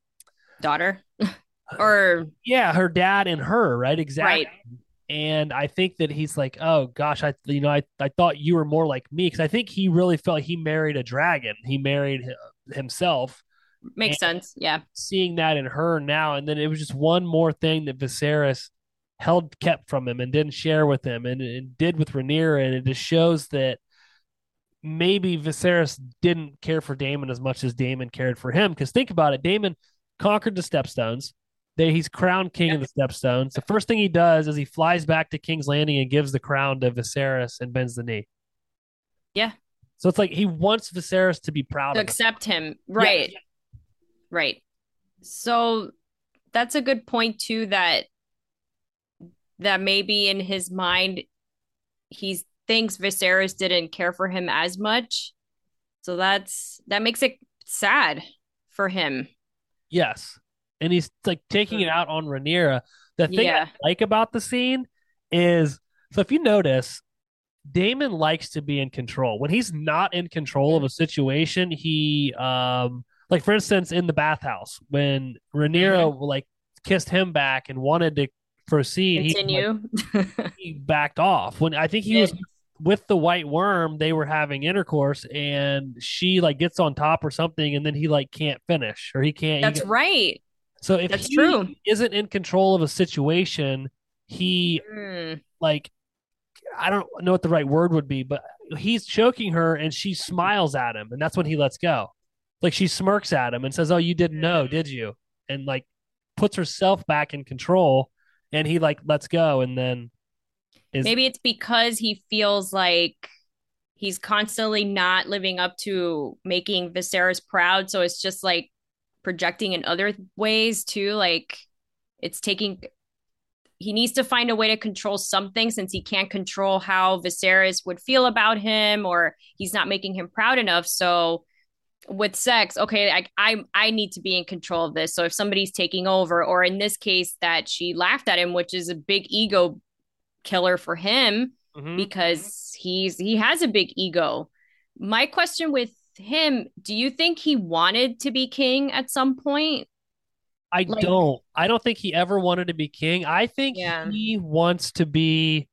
daughter. or yeah, her dad and her, right? Exactly. Right. And I think that he's like, oh gosh, I you know I I thought you were more like me because I think he really felt he married a dragon. He married himself. Makes sense. Yeah. Seeing that in her now, and then it was just one more thing that Viserys held kept from him and didn't share with him, and, and did with Rhaenyra, and it just shows that maybe Viserys didn't care for Daemon as much as Daemon cared for him. Because think about it, Daemon conquered the Stepstones. They, he's crowned king of the Stepstones. The first thing he does is he flies back to King's Landing and gives the crown to Viserys and bends the knee. Yeah. So it's like he wants Viserys to be proud to of accept him. him. Right. Yeah. Right. So that's a good point too that that maybe in his mind he thinks Viserys didn't care for him as much. So that's that makes it sad for him. Yes and he's like taking it out on Rhaenyra. The thing yeah. I like about the scene is so if you notice, Daemon likes to be in control. When he's not in control of a situation, he um like for instance in the bathhouse when Rhaenyra mm-hmm. like kissed him back and wanted to proceed, Continue. He, like, he backed off. When I think he yeah. was with the white worm, they were having intercourse and she like gets on top or something and then he like can't finish or he can't. That's he, right. So if That's he true. isn't in control of a situation, he mm. like I don't know what the right word would be, but he's choking her and she smiles at him, and that's when he lets go. Like she smirks at him and says, "Oh, you didn't know, did you?" And like puts herself back in control, and he like lets go, and then is maybe it's because he feels like he's constantly not living up to making Viserys proud, so it's just like projecting in other ways too like it's taking he needs to find a way to control something since he can't control how Viserys would feel about him or he's not making him proud enough. So with sex, okay, I, I I need to be in control of this. So if somebody's taking over, or in this case that she laughed at him, which is a big ego killer for him mm-hmm. because he's he has a big ego. My question with him, do you think he wanted to be king at some point? I like, don't. I don't think he ever wanted to be king. I think yeah. he wants to be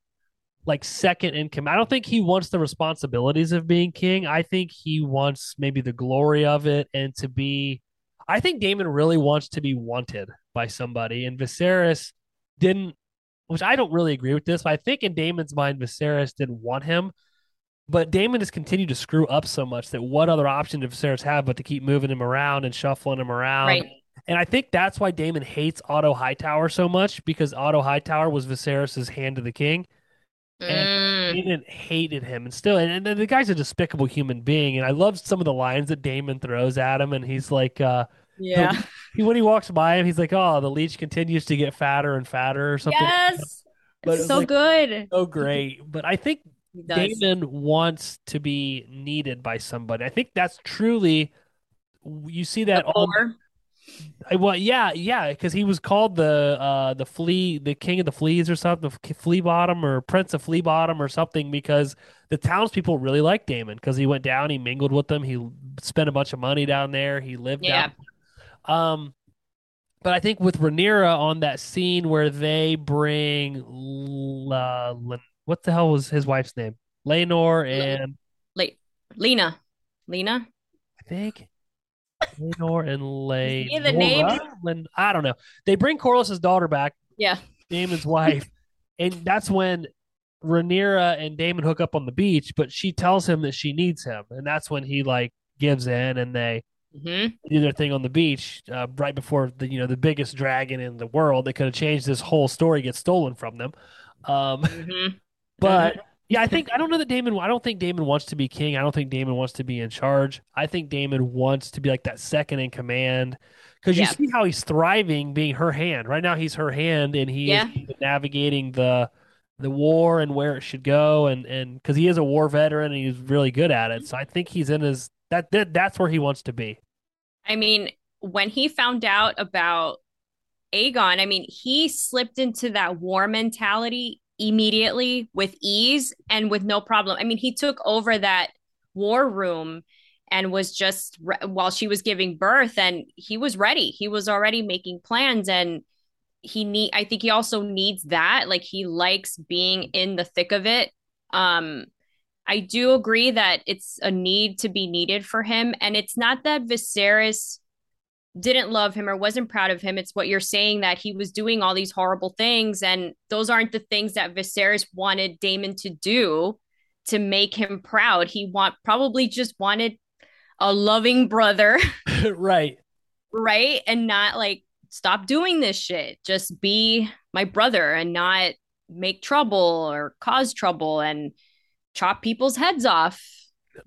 like second in command. I don't think he wants the responsibilities of being king. I think he wants maybe the glory of it and to be. I think Daemon really wants to be wanted by somebody, and Viserys didn't, which I don't really agree with this. But I think in Daemon's mind, Viserys didn't want him. But Daemon has continued to screw up so much that what other option did Viserys have but to keep moving him around and shuffling him around? Right. And I think that's why Daemon hates Otto Hightower so much because Otto Hightower was Viserys' hand to the king. And mm. Daemon hated him and still and, and the guy's a despicable human being. And I love some of the lines that Daemon throws at him and he's like uh Yeah. He, when he walks by him, he's like, Oh, the leech continues to get fatter and fatter or something. Yes. But it's so like, good. So great. But I think Daemon wants to be needed by somebody. I think that's truly you see that all, well, yeah, yeah, because he was called the uh the flea, the king of the fleas or something, flea bottom or prince of flea bottom or something, because the townspeople really liked Daemon because he went down, he mingled with them, he spent a bunch of money down there, he lived yeah. down. Um, but I think with Rhaenyra on that scene where they bring uh, what the hell was his wife's name, Laenor and Le- Laena, Laena, I think Laenor and Lay. the name? I don't know. They bring Corlys's daughter back. Yeah. Daemon's wife. And that's when Rhaenyra and Daemon hook up on the beach, but she tells him that she needs him. And that's when he like gives in and they mm-hmm. do their thing on the beach uh, right before the you know the biggest dragon in the world that could have changed this whole story gets stolen from them. Um, mm-hmm. But mm-hmm. Yeah, I think I don't know that Daemon. I don't think Daemon wants to be king. I don't think Daemon wants to be in charge. I think Daemon wants to be like that second in command because you yeah. see how he's thriving being her hand. Right now, he's her hand, and he yeah. is navigating the the war and where it should go, and and because he is a war veteran and he's really good at it. So I think he's in his that, that that's where he wants to be. I mean, when he found out about Aegon, I mean, he slipped into that war mentality immediately with ease and with no problem. I mean, he took over that war room and was just re- while she was giving birth and he was ready. He was already making plans and he need I think he also needs that. Like he likes being in the thick of it. Um I do agree that it's a need to be needed for him and it's not that Viserys didn't love him or wasn't proud of him. It's what you're saying that he was doing all these horrible things. And those aren't the things that Viserys wanted Daemon to do to make him proud. He want probably just wanted a loving brother. right. Right. And not like stop doing this shit. Just be my brother and not make trouble or cause trouble and chop people's heads off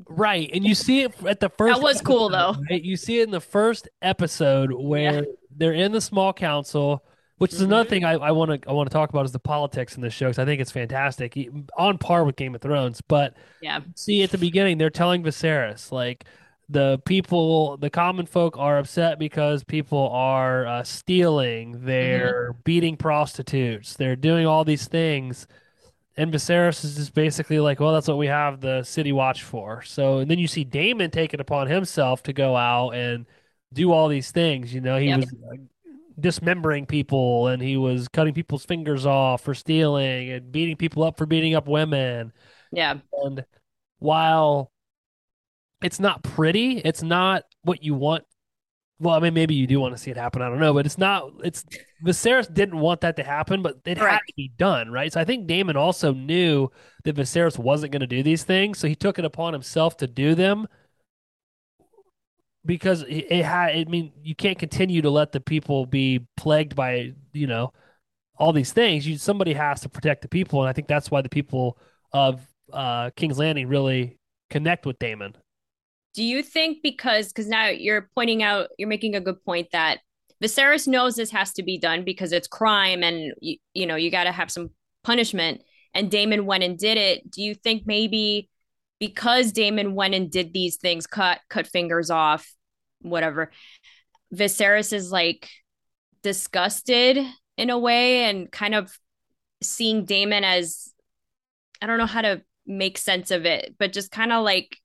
Right, and you see it at the first. That was episode, cool though. Right? You see it in the first episode where yeah. they're in the small council, which is mm-hmm. another thing I want to I want to talk about is the politics in this show because I think it's fantastic, on par with Game of Thrones. But yeah, see at the beginning they're telling Viserys like the people, the common folk are upset because people are uh, stealing, they're mm-hmm. beating prostitutes, they're doing all these things and Viserys is just basically like, well, that's what we have the city watch for. So, and then you see Daemon take it upon himself to go out and do all these things. You know, he yep. was dismembering people and he was cutting people's fingers off for stealing and beating people up for beating up women. Yeah. And while it's not pretty, it's not what you want well, I mean, maybe you do want to see it happen. I don't know, but it's not. It's Viserys didn't want that to happen, but it right. had to be done, right? So I think Daemon also knew that Viserys wasn't going to do these things, so he took it upon himself to do them because it, it had. I mean, you can't continue to let the people be plagued by you know all these things. You somebody has to protect the people, and I think that's why the people of uh, King's Landing really connect with Daemon do you think because because now you're pointing out you're making a good point that Viserys knows this has to be done because it's crime and you, you know, you got to have some punishment. And Daemon went and did it. Do you think maybe because Daemon went and did these things, cut cut fingers off, whatever, Viserys is like disgusted in a way and kind of seeing Daemon as I don't know how to make sense of it, but just kind of like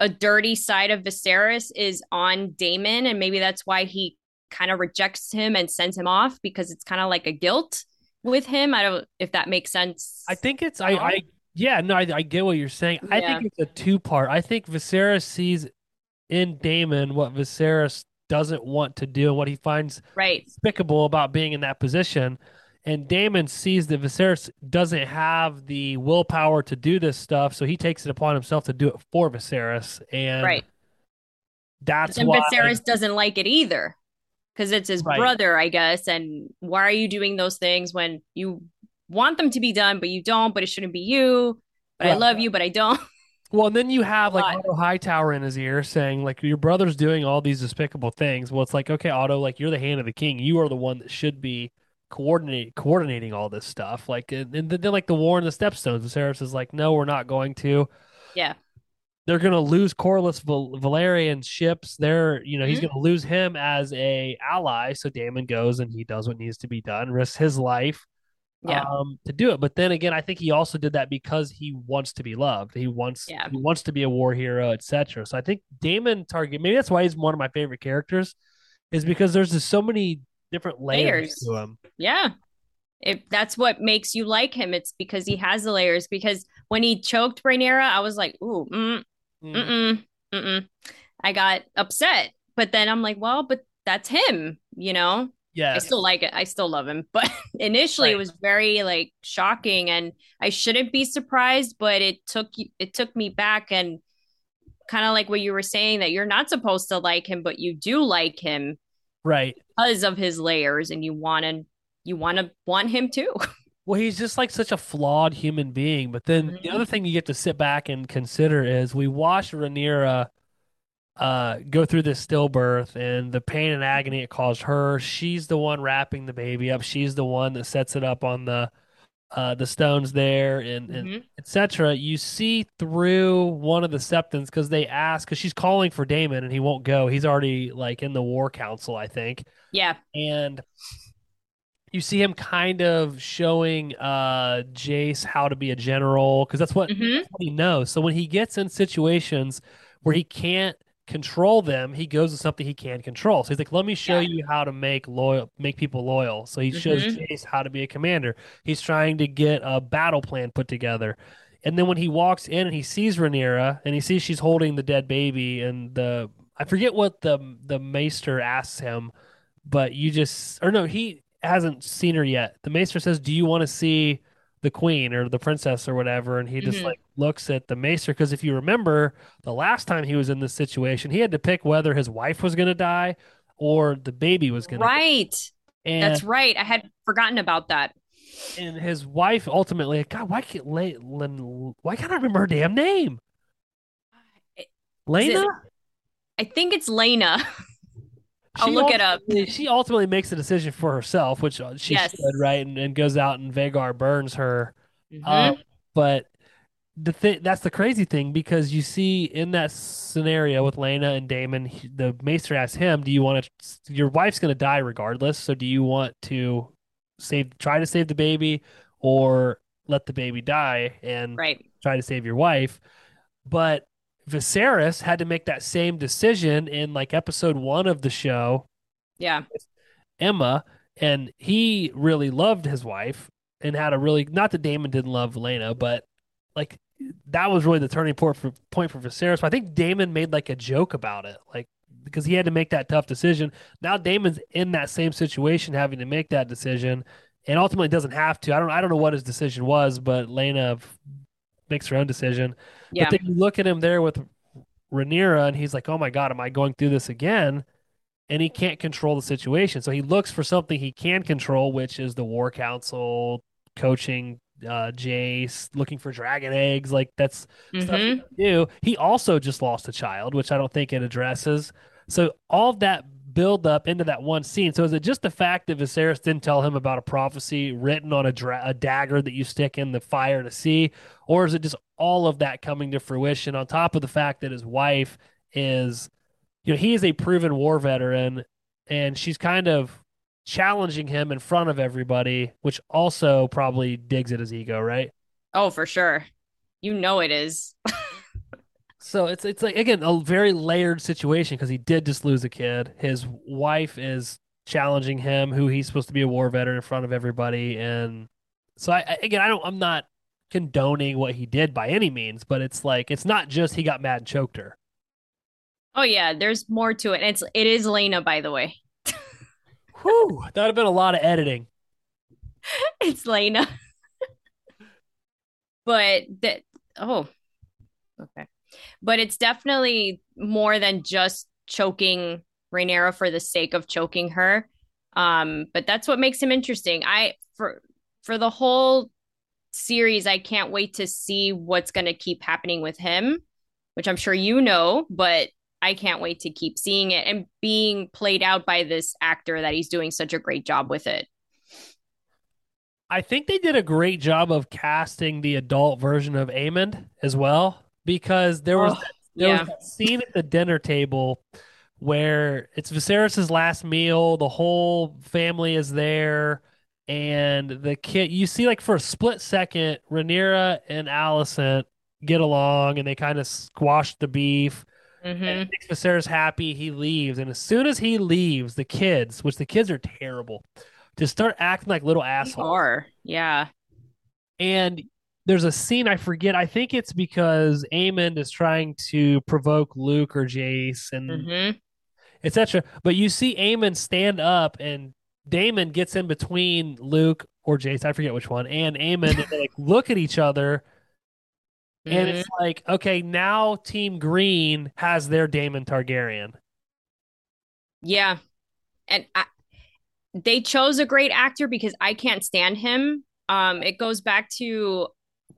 a dirty side of Viserys is on Daemon, and maybe that's why he kind of rejects him and sends him off because it's kind of like a guilt with him. I don't if that makes sense. I think it's I, I yeah no I, I get what you're saying. I think it's a two part. I think Viserys sees in Daemon what Viserys doesn't want to do and what he finds right. despicable about being in that position. And Daemon sees that Viserys doesn't have the willpower to do this stuff, so he takes it upon himself to do it for Viserys. And Right. that's And why Viserys doesn't like it either because it's his Right. brother, I guess. And why are you doing those things when you want them to be done, but you don't? But it shouldn't be you. But I love you, but I don't. Well, and then you have like lot. Otto Hightower in his ear saying, like, your brother's doing all these despicable things. Well, it's like, okay, Otto, like, you're the hand of the king. You are the one that should be coordinate coordinating all this stuff. Like, and, and then like the war and the Stepstones, Viserys is like, no, we're not going to. Yeah. They're going to lose Corlys Val- Velaryon ships. They're, you know, he's Mhm. going to lose him as a ally. So Daemon goes and he does what needs to be done, risks his life Yeah. um, to do it. But then again, I think he also did that because he wants to be loved. He wants Yeah. he wants to be a war hero, etc. So I think Daemon Target maybe that's why he's one of my favorite characters, is because there's just so many different layers, Layers. to him. Yeah. If that's what makes you like him, it's because he has the layers. Because when he choked Rhaenyra, I was like, ooh, mm, Mm. mm-mm, mm-mm. I got upset. But then I'm like, well, but that's him, you know? Yeah. I still like it. I still love him. But initially it was very like shocking and I shouldn't be surprised, but it took it took me back and kind of like what you were saying that you're not supposed to like him, but you do like him right. because of his layers and you want to you want to want him too. Well, he's just like such a flawed human being. But then the Mhm. other thing you get to sit back and consider is we watched Rhaenyra uh, go through this stillbirth and the pain and agony it caused her. She's the one wrapping the baby up. She's the one that sets it up on the uh, the stones there and, and Mhm. etc. You see through one of the septons because they ask because she's calling for Daemon and he won't go. He's already like in the war council, I think Yeah. and you see him kind of showing uh Jace how to be a general because that's Mhm. that's what he knows. So when he gets in situations where he can't control them, he goes to something he can control. So he's like, "Let me show Yeah. you how to make loyal, make people loyal." So he shows Mhm. Jace how to be a commander. He's trying to get a battle plan put together. And then when he walks in and he sees Rhaenyra and he sees she's holding the dead baby and the I forget what the the maester asks him, but you just or no, he hasn't seen her yet. The maester says, "Do you want to see the queen or the princess or whatever?" And he just Mhm. like looks at the maester because if you remember, the last time he was in this situation, he had to pick whether his wife was going to die or the baby was going to. die Right. And That's right. I had forgotten about that. and his wife ultimately, God, why can't Lay, why can't I remember her damn name? Laena. I think it's Laena. I'll She look it up. She ultimately makes a decision for herself, which uh, she Yes. should, right? And, and goes out and Vhagar burns her. Mhm. Um, but the thing that's the crazy thing because you see in that scenario with Laena and Daemon, he- the maester asks him, "Do you want to? Your wife's going to die regardless. So do you want to save, try to save the baby, or let the baby die and right. try to save your wife?" But Viserys had to make that same decision in like episode one of the show Yeah. Emma, and he really loved his wife and had a really not that Daemon didn't love Laena, but like that was really the turning point for point for Viserys. But I think Daemon made like a joke about it, like because he had to make that tough decision. Now Daemon's in that same situation, having to make that decision, and ultimately doesn't have to. I don't I don't know what his decision was, but Laena makes her own decision. Yeah. But then you look at him there with Rhaenyra, and he's like, "Oh my God, am I going through this again?" And he can't control the situation, so he looks for something he can control, which is the War Council coaching uh, Jace, looking for dragon eggs. Like that's stuff Mhm. he can do. He also just lost a child, which I don't think it addresses. So all that build up into that one scene. So is it just the fact that Viserys didn't tell him about a prophecy written on a, dra- a dagger that you stick in the fire to see, or is it just all of that coming to fruition on top of the fact that his wife is, you know, he is a proven war veteran, and she's kind of challenging him in front of everybody, which also probably digs at his ego, right? Oh, for sure. You know it is. So it's it's like again a very layered situation because he did just lose a kid. His wife is challenging him, who he's supposed to be a war veteran in front of everybody, and so I, I again I don't I'm not condoning what he did by any means, but it's like it's not just he got mad and choked her. Oh yeah, there's more to it. It's it is Laena, by the way. Whew, that would have been a lot of editing. it's Laena. but that oh okay but it's definitely more than just choking Rhaenyra for the sake of choking her. Um, but that's what makes him interesting. I for for the whole series, I can't wait to see what's going to keep happening with him, which I'm sure you know, but I can't wait to keep seeing it and being played out by this actor that he's doing such a great job with it. I think they did a great job of casting the adult version of Aemond as well because there was oh, that, there yeah. was that scene at the dinner table where it's Viserys's last meal, the whole family is there, and the kid you see like for a split second, Rhaenyra and Alicent get along and they kind of squash the beef. Mm-hmm. And makes Viserys happy. He leaves, and as soon as he leaves, the kids, which the kids are terrible, just start acting like little assholes. They are, yeah. And there's a scene I forget. I think it's because Aemond is trying to provoke Luke or Jace and mm-hmm. etc. But you see Aemond stand up and Daemon gets in between Luke or Jace, I forget which one, and Aemond and they like look at each other. Mm-hmm. And it's mm-hmm. like, okay, now Team Green has their Daemon Targaryen. Yeah. And I, they chose a great actor because I can't stand him. Um, it goes back to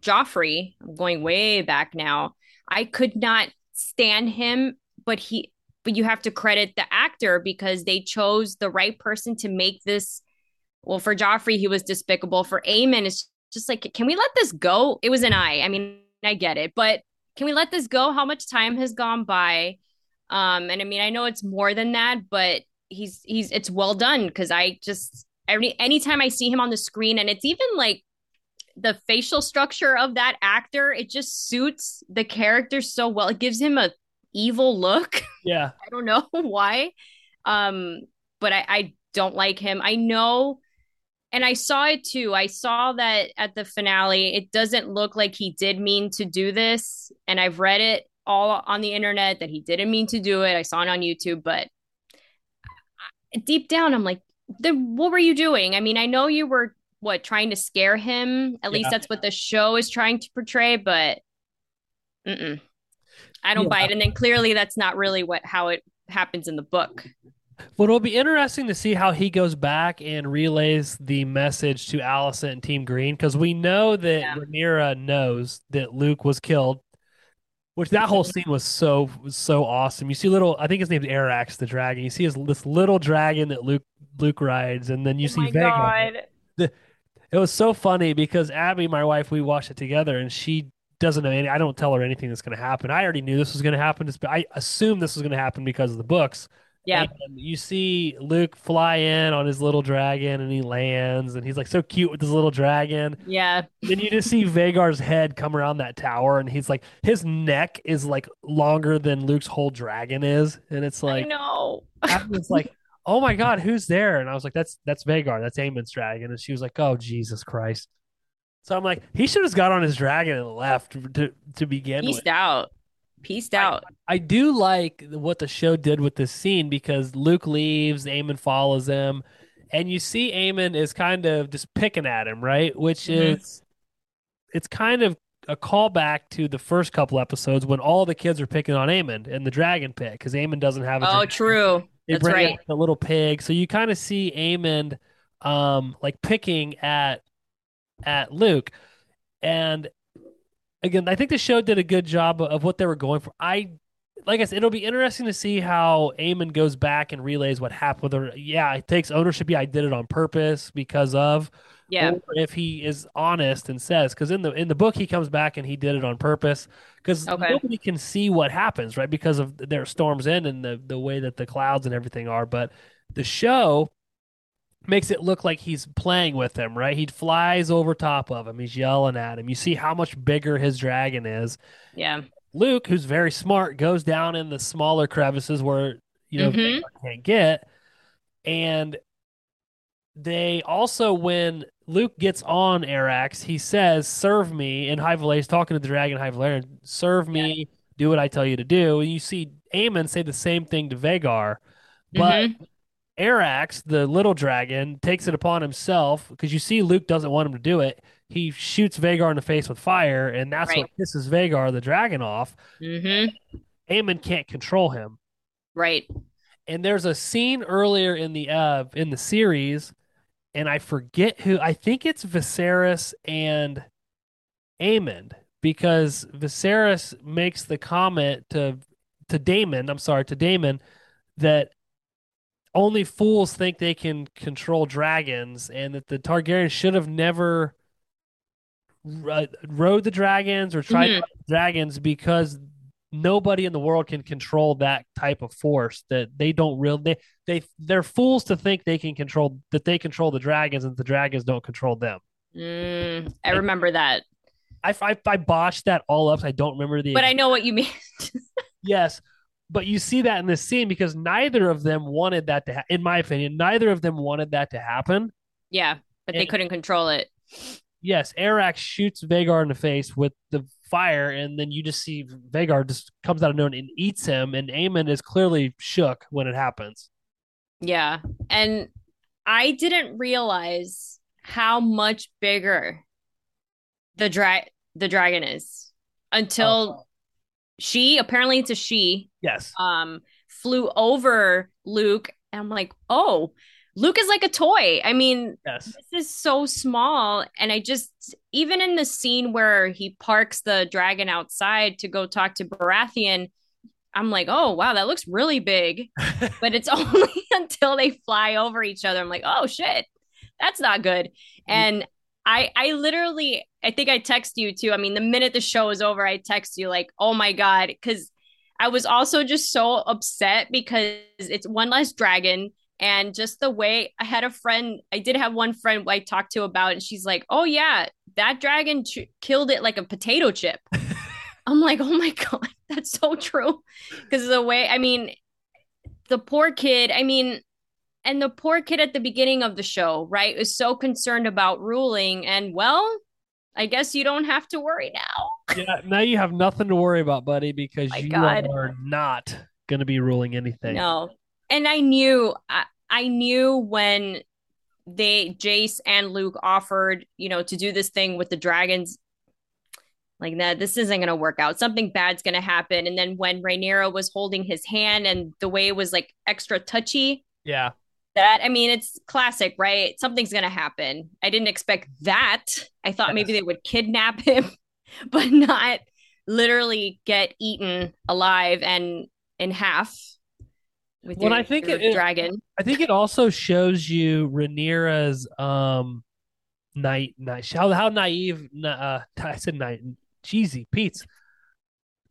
Joffrey, I'm going way back now. I could not stand him, but he but you have to credit the actor because they chose the right person to make this. Well for Joffrey he was despicable. For Aemond it's just like can we let this go? It was an eye. I mean I get it but can we let this go? How much time has gone by? Um and I mean I know it's more than that but he's he's it's well done because I just every anytime I see him on the screen and it's even like the facial structure of that actor it just suits the character so well. It gives him a evil look. Yeah. I don't know why um but I, I don't like him. I know and i saw it too. I saw that at the finale it doesn't look like he did mean to do this and i've read it all on the internet that he didn't mean to do it. I saw it on youtube but deep down i'm like then what were you doing? I mean i know you were what trying to scare him. At yeah. least that's what the show is trying to portray, but mm-mm. I don't yeah. buy it. And then clearly that's not really what how it happens in the book. But it'll be interesting to see how he goes back and relays the message to Alicent and Team Green because we know that yeah. Rhaenyra knows that Luke was killed. Which that whole scene was so was so awesome. You see little, I think his name's Arax the dragon. You see his this little dragon that Luke Luke rides, and then you oh see Vhagar. The, it was so funny because Abby, my wife, we watched it together, and she doesn't know any. I don't tell her anything that's going to happen. I already knew this was going to happen. I assumed this was going to happen because of the books. Yeah. And you see Luke fly in on his little dragon and he lands and he's like so cute with his little dragon. Yeah. then you just see Vhagar's head come around that tower and he's like his neck is like longer than Luke's whole dragon is. And it's like No. I it's like oh my god, who's there? And I was like, that's that's Vhagar, that's Aemond's dragon. And she was like, oh Jesus Christ. So I'm like, he should have got on his dragon and left to to begin Peaced with. out. Peaced out. I, I, do like what the show did with this scene because Luke leaves, Aemond follows him, and you see Aemond is kind of just picking at him, right? Which mm-hmm. is it's kind of a callback to the first couple episodes when all the kids are picking on Aemond and the dragon pit because Aemond doesn't have a Oh, dragon. true. They That's bring right. the little pig. So you kind of see Aemond um like picking at at Luke. And again, I think the show did a good job of what they were going for. I like I said, it'll be interesting to see how Aemond goes back and relays what happened with her. Yeah, it takes ownership. Yeah, I did it on purpose because of. Yeah. Or if he is honest and says, because in the in the book he comes back and he did it on purpose, because Okay. nobody can see what happens, right? Because of their storms in and the the way that the clouds and everything are. But the show makes it look like he's playing with him, right? He flies over top of him. He's yelling at him. You see how much bigger his dragon is. Yeah. Luke, who's very smart, goes down in the smaller crevices where you know Mhm. Can't get, and they also when Luke gets on Arax, he says, "Serve me." In High Valyria, he's talking to the dragon High Valyrian, "Serve me, do what I tell you to do." And you see Aemond say the same thing to Vhagar, but Mhm. Arax, the little dragon, takes it upon himself because you see Luke doesn't want him to do it. He shoots Vhagar in the face with fire, and that's Right. what pisses Vhagar, the dragon, off. Mhm. Aemond can't control him. Right. And there's a scene earlier in the uh in the series, and I forget who. I think it's Viserys and Aemon because Viserys makes the comment to to Daemon. I'm sorry to Daemon that only fools think they can control dragons, and that the Targaryens should have never uh, rode the dragons or tried Mhm. the dragons because nobody in the world can control that type of force that they don't really they they they're fools to think they can control that they control the dragons and the dragons don't control them Mm, I remember that, i i, I botched that all up i don't remember the but I know what you mean. yes but you see that in this scene because neither of them wanted that to ha- in my opinion neither of them wanted that to happen yeah, but they couldn't control it. yes Arrax shoots Vhagar in the face with the fire and then you just see Vhagar just comes out of nowhere and eats him and Aemond is clearly shook when it happens Yeah. And I didn't realize how much bigger the dra- the dragon is until she apparently it's a she yes um flew over Luke and I'm like, "Oh, Luke is like a toy." I mean, yes this is so small and I just even in the scene where he parks the dragon outside to go talk to Baratheon, I'm like, "Oh, wow, that looks really big." but it's only until they fly over each other. I'm like, oh shit, that's not good. Mm. And I I literally I think I text you too. I mean, the minute the show is over, I text you like, oh my god, because I was also just so upset because it's one less dragon. And just the way I had a friend, I did have one friend I talked to about, and she's like, "Oh yeah, that dragon ch- killed it like a potato chip." I'm like, "Oh my god, that's so true." Because the way, I mean, the poor kid, I mean, and the poor kid at the beginning of the show, right, is so concerned about ruling. And well, I guess you don't have to worry now. yeah now you have nothing to worry about buddy because My you God. are not going to be ruling anything No. And I knew, I, I knew when they, Jace and Luke offered, you know, to do this thing with the dragons, like that, this isn't going to work out. Something bad's going to happen. And then when Rhaenyra was holding his hand and the way it was like extra touchy, yeah. that i mean it's classic right? Something's gonna happen. I didn't expect that. I thought maybe they would kidnap him but not literally get eaten alive and in half with Well, your, I think it- dragon. I think it also shows you Rhaenyra's um night night how how naive uh I said night cheesy Pete's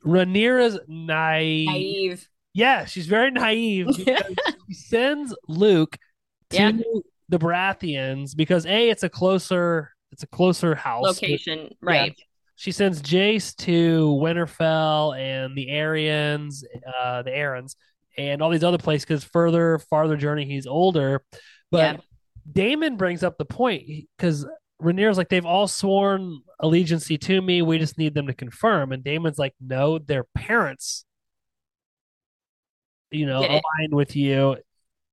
Rhaenyra's naive naive. Yeah she's very naive she sends Luke to Yeah. the Baratheons because a it's a closer it's a closer house location right. She sends Jace to Winterfell and the Aryans, uh, the Arryns, and all these other places because further, farther journey, he's older. But Yeah. Daemon brings up the point because Rhaenyra's like, they've all sworn allegiance to me. We just need them to confirm. And Daemon's like, no, their parents, you know, aligned with you.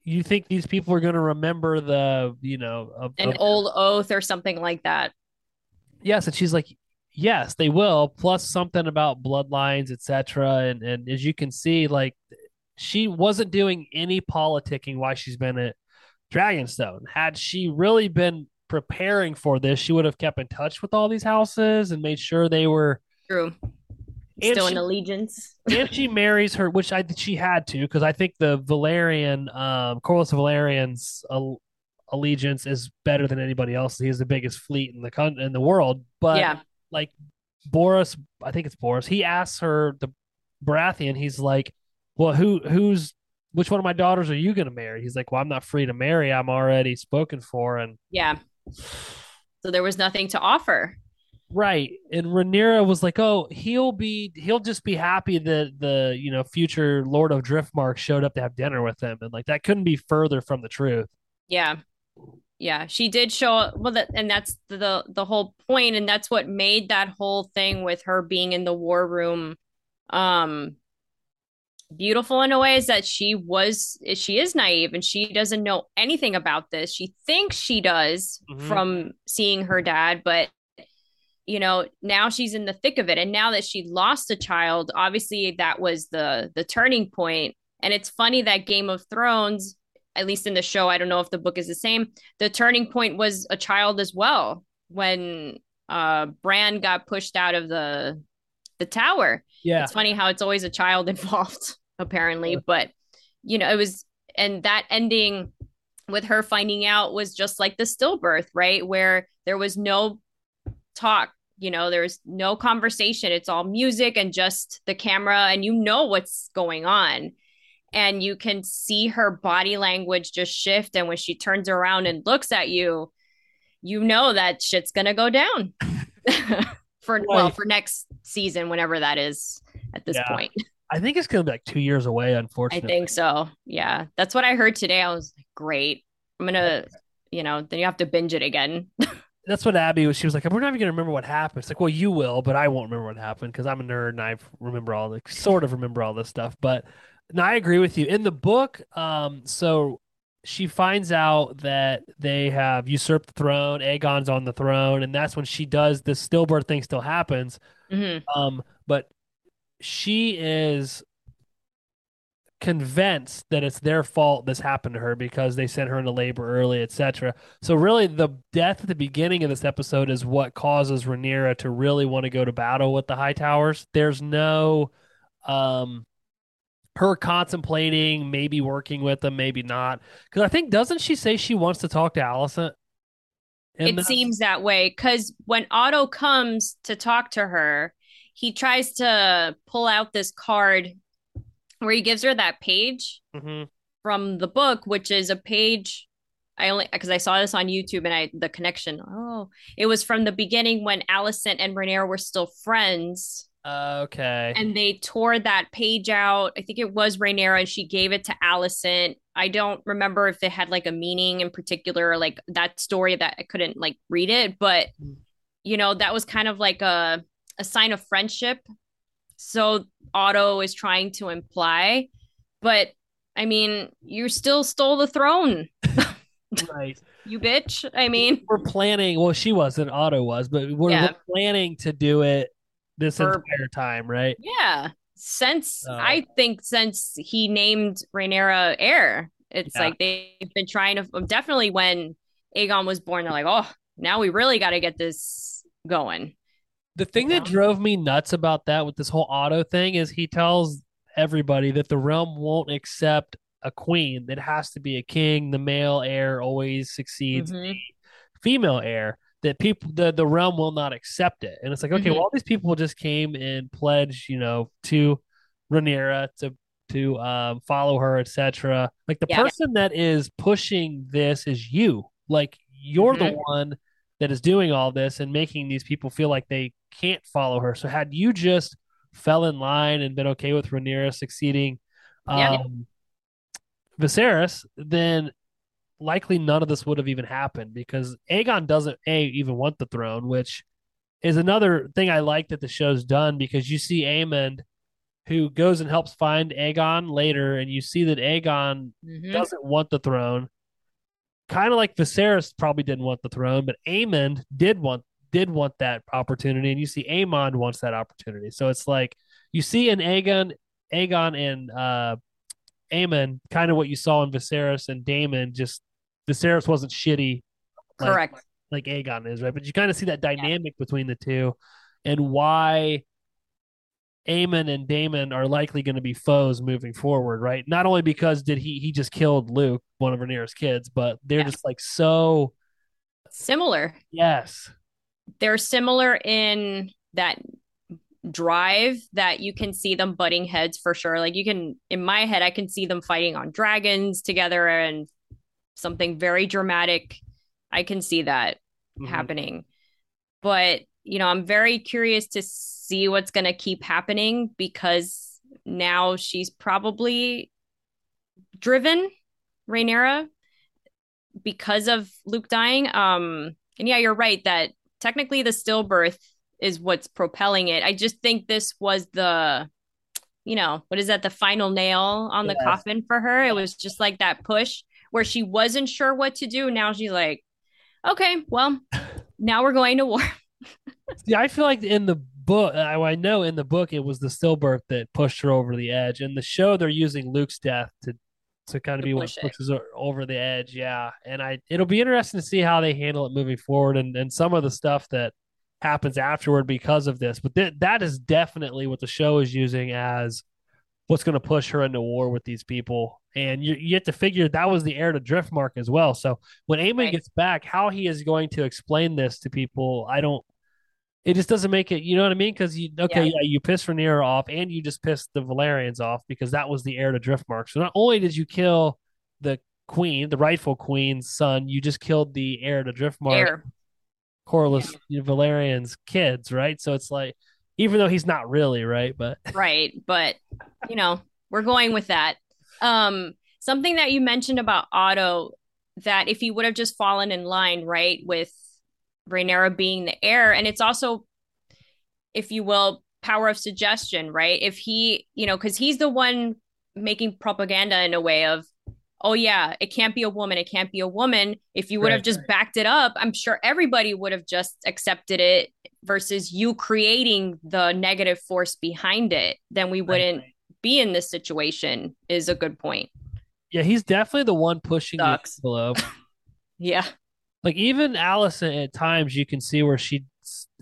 You think these people are going to remember the, you know, of, an of- old oath or something like that Yes, and she's like, yes, they will. Plus something about bloodlines, etc. And and as you can see, like she wasn't doing any politicking while she's been at Dragonstone. Had she really been preparing for this, she would have kept in touch with all these houses and made sure they were. true And Still she- in allegiance. and she marries her, which I she had to because I think the Velaryon, um, Corlys Velaryon's al- allegiance is better than anybody else. He has the biggest fleet in the con- in the world. But yeah. like Borros, I think it's Borros. He asks her the Baratheon. He's like, "Well, who who's which one of my daughters are you going to marry?" He's like, "Well, I'm not free to marry. I'm already spoken for." And Yeah. So there was nothing to offer. Right. And Rhaenyra was like, "Oh, he'll be he'll just be happy that the, you know, future Lord of Driftmark showed up to have dinner with him." And like that couldn't be further from the truth. Yeah. Yeah, she did show well that and that's the the whole point and that's what made that whole thing with her being in the war room um beautiful in a way is that she was she is naive and she doesn't know anything about this. She thinks she does Mhm. from seeing her dad, but you know, now she's in the thick of it and now that she lost a child, obviously that was the the turning point. And it's funny that Game of Thrones at least in the show, I don't know if the book is the same. The turning point was a child as well when uh Bran got pushed out of the the tower. Yeah. It's funny how it's always a child involved, apparently. Yeah. But you know, it was and that ending with her finding out was just like the stillbirth, right? Where there was no talk, you know, there's no conversation. It's all music and just the camera, and you know what's going on. And you can see her body language just shift. And when she turns around and looks at you, you know that shit's gonna go down. for well, for next season, whenever that is at this Yeah. point. I think it's going to be like 2 years away unfortunately. I think so. Yeah. That's what I heard today. I was like, great. I'm gonna, you know, then you have to binge it again. That's what Abby was. She was like, "We're not even going to remember what happened." It's like, "Well, you will, but I won't remember what happened because I'm a nerd and I remember all the sort of remember all this stuff." But no, I agree with you. In the book, um, so she finds out that they have usurped the throne. Aegon's on the throne, and that's when she does this stillbirth thing. Still happens, hmm um, but she is convinced that it's their fault this happened to her because they sent her into labor early, etc. So really the death at the beginning of this episode is what causes Rhaenyra to really want to go to battle with the Hightowers. There's no um her contemplating maybe working with them, maybe not. Because I think doesn't she say she wants to talk to Alicent? In It seems that way because when Otto comes to talk to her, he tries to pull out this card where he gives her that page Mhm. from the book, which is a page. I only because I saw this on YouTube and I the connection. Oh, it was from the beginning when Alicent and Rhaenyra were still friends. Okay. and they tore that page out. I think it was and she gave it to Alicent. I don't remember if it had like a meaning in particular, like that story that I couldn't like read it, but Mm. you know that was kind of like a a sign of friendship. So Otto is trying to imply, but I mean, you still stole the throne, right. you bitch. I mean, we're planning. Well, she wasn't. Otto was, but we're, Yeah. we're planning to do it this For- entire time, right? Yeah. Since Oh. I think since he named Rhaenyra heir, it's Yeah. like they've been trying to definitely when Aegon was born, they're like, oh, now we really got to get this going. The thing that drove me nuts about that with this whole Otto thing is he tells everybody that the realm won't accept a queen. It has to be a king. The male heir always succeeds Mhm. the female heir. That people, the the realm will not accept it. And it's like, okay, Mhm. well, all these people just came and pledged, you know, to Rhaenyra to to um, follow her, etc. Like the Yeah. person that is pushing this is you. Like you're the Mhm. one that is doing all this and making these people feel like they can't follow her. So had you just fell in line and been okay with Rhaenyra succeeding Yeah. um, Viserys, then likely none of this would have even happened because Aegon doesn't a even want the throne, which is another thing I like that the show's done because you see Aemond who goes and helps find Aegon later, and you see that Aegon Mhm. doesn't want the throne. Kind of like Viserys probably didn't want the throne, but Aemond did want did want that opportunity, and you see Aemond wants that opportunity. So it's like you see in Aegon, Aegon and uh, Aemond, kind of what you saw in Viserys and Daemon. Just Viserys wasn't shitty like- Correct. like Aegon is, right? But you kind of see that dynamic between the two and why Aemond and Daemon are likely going to be foes moving forward, right? Not only because did he he just killed Luke, one of Rhaenyra's kids, but they're Yeah. just like so Similar. yes. They're similar in that drive that you can see them butting heads for sure. Like you can in my head I can see them fighting on dragons together and something very dramatic. I can see that Mhm. happening. But, you know, I'm very curious to see what's going to keep happening because now she's probably driven Rhaenyra because of Luke dying. Um and yeah, you're right that technically the stillbirth is what's propelling it. I just think this was the you know, what is that the final nail on the coffin for her? It was just like that push where she wasn't sure what to do. Now she's like, okay, well, now we're going to war. Yeah, I feel like in the book, I, know in the book it was the stillbirth that pushed her over the edge. In the show, they're using Luke's death to to kind of To be what push it. pushes her over the edge. Yeah, and I it'll be interesting to see how they handle it moving forward, and and some of the stuff that happens afterward because of this. But th- that is definitely what the show is using as what's going to push her into war with these people. And you, you have to figure that was the heir to Driftmark as well. So when Aemond Right. gets back, how he is going to explain this to people, I don't. It just doesn't make it. You know what I mean? Because you okay, Yeah. yeah. you pissed Rhaenyra off, and you just pissed the Velaryons off because that was the heir to Driftmark. So not only did you kill the queen, the rightful queen's son, you just killed the heir to Driftmark, Air. Corlys Velaryon's kids, right? So it's like, even though he's not really right, but Right. But, you know, we're going with that. Um, something that you mentioned about Otto, that if he would have just fallen in line, right, with Rhaenyra being the heir, and it's also, if you will, power of suggestion, right? If he, you know, because he's the one making propaganda in a way of, oh yeah, it can't be a woman, it can't be a woman. If you would have Right, just backed it up, I'm sure everybody would have just accepted it versus you creating the negative force behind it, then we wouldn't be in this situation is a good point. yeah, he's definitely the one pushing the Sucks. Yeah. Like even Alicent at times you can see where she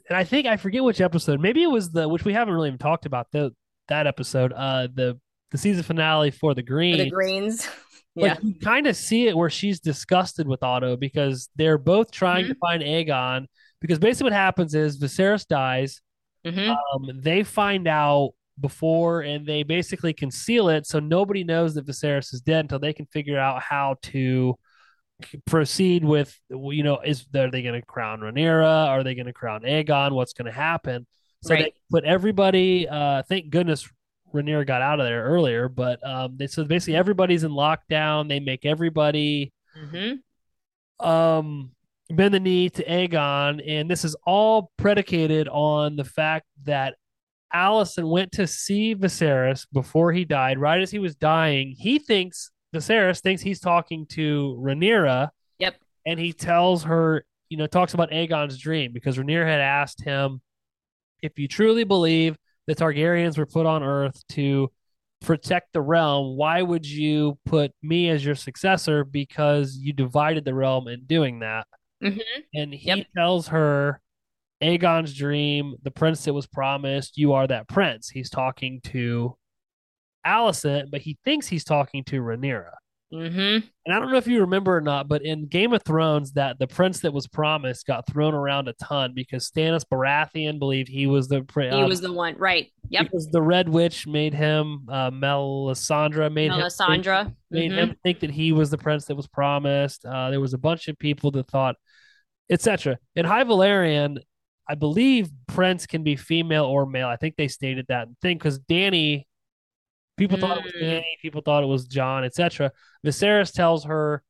and I think I forget which episode. Maybe it was the which we haven't really even talked about the that episode. Uh the the season finale for the For Green. the greens. Yeah. Like you kind of see it where she's disgusted with Otto because they're both trying Mm-hmm. to find Aegon. Because basically what happens is Viserys dies. hmm Um, they find out before and they basically conceal it so nobody knows that Viserys is dead until they can figure out how to proceed with you know is are they going to crown Rhaenyra? Are they going to crown Aegon? What's going to happen? So Right. they put everybody uh thank goodness Rhaenyra got out of there earlier but um they so basically everybody's in lockdown they make everybody hmm um bend the knee to Aegon, and this is all predicated on the fact that Alicent went to see Viserys before he died. Right as he was dying, he thinks Viserys thinks he's talking to Rhaenyra, Yep. and he tells her, you know, talks about Aegon's dream because Rhaenyra had asked him if you truly believe the Targaryens were put on Earth to protect the realm, why would you put me as your successor? Because you divided the realm in doing that. Mhm. And he Yep. tells her Aegon's dream, the prince that was promised, you are that prince. He's talking to Alicent, but he thinks he's talking to Rhaenyra. hmm And I don't know if you remember or not, but in Game of Thrones, that the prince that was promised got thrown around a ton because Stannis Baratheon believed he was the prince. He was the one. Right. Yep. Because the Red Witch made him, uh, Melisandre made him think, Melisandre. made Mhm. him think that he was the prince that was promised. Uh, there was a bunch of people that thought, etc. In High Valyrian, I believe prince can be female or male. I think they stated that thing because Danny, people thought it was Mm. Danny, people thought it was Jon, etc. Viserys tells her,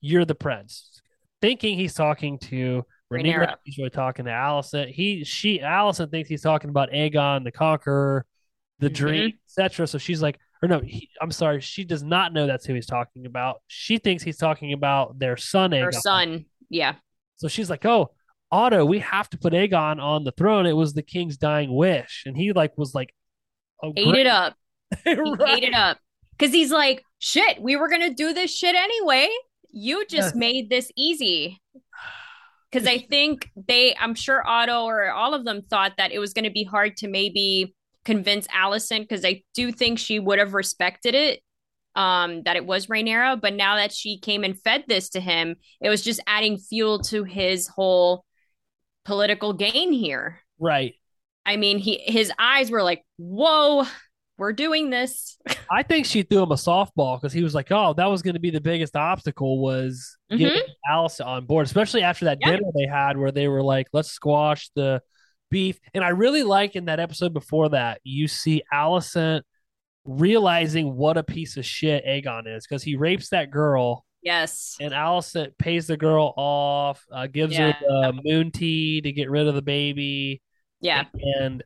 "You're the prince," thinking he's talking to Rhaenyra. He's really talking to Alicent. He, she, Alicent thinks he's talking about Aegon the Conqueror, the Mhm. Dream, etc. So she's like, or no, he, I'm sorry, she does not know that's who he's talking about. She thinks he's talking about their son Aegon. Her son. Yeah. So she's like, "Oh, Otto, we have to put Aegon on the throne. It was the king's dying wish." And he like was like, "Oh, Ate it up. Right. ate it up. Because he's like, shit, we were going to do this shit anyway. You just made this easy. Because I think they, I'm sure Otto or all of them thought that it was going to be hard to maybe convince Alicent because I do think she would have respected it um that it was Rhaenyra, but now that she came and fed this to him, it was just adding fuel to his whole political gain here. Right. I mean, he his eyes were like, "Whoa, we're doing this." I think she threw him a softball because he was like, "Oh, that was going to be the biggest obstacle was Mhm. getting Alice on board, especially after that Yeah. dinner they had where they were like, let's squash the beef." And I really like in that episode before that, you see Alicent realizing what a piece of shit Aegon is because he rapes that girl Yes. and Alicent pays the girl off, uh, gives Yeah. her the moon tea to get rid of the baby, Yeah. and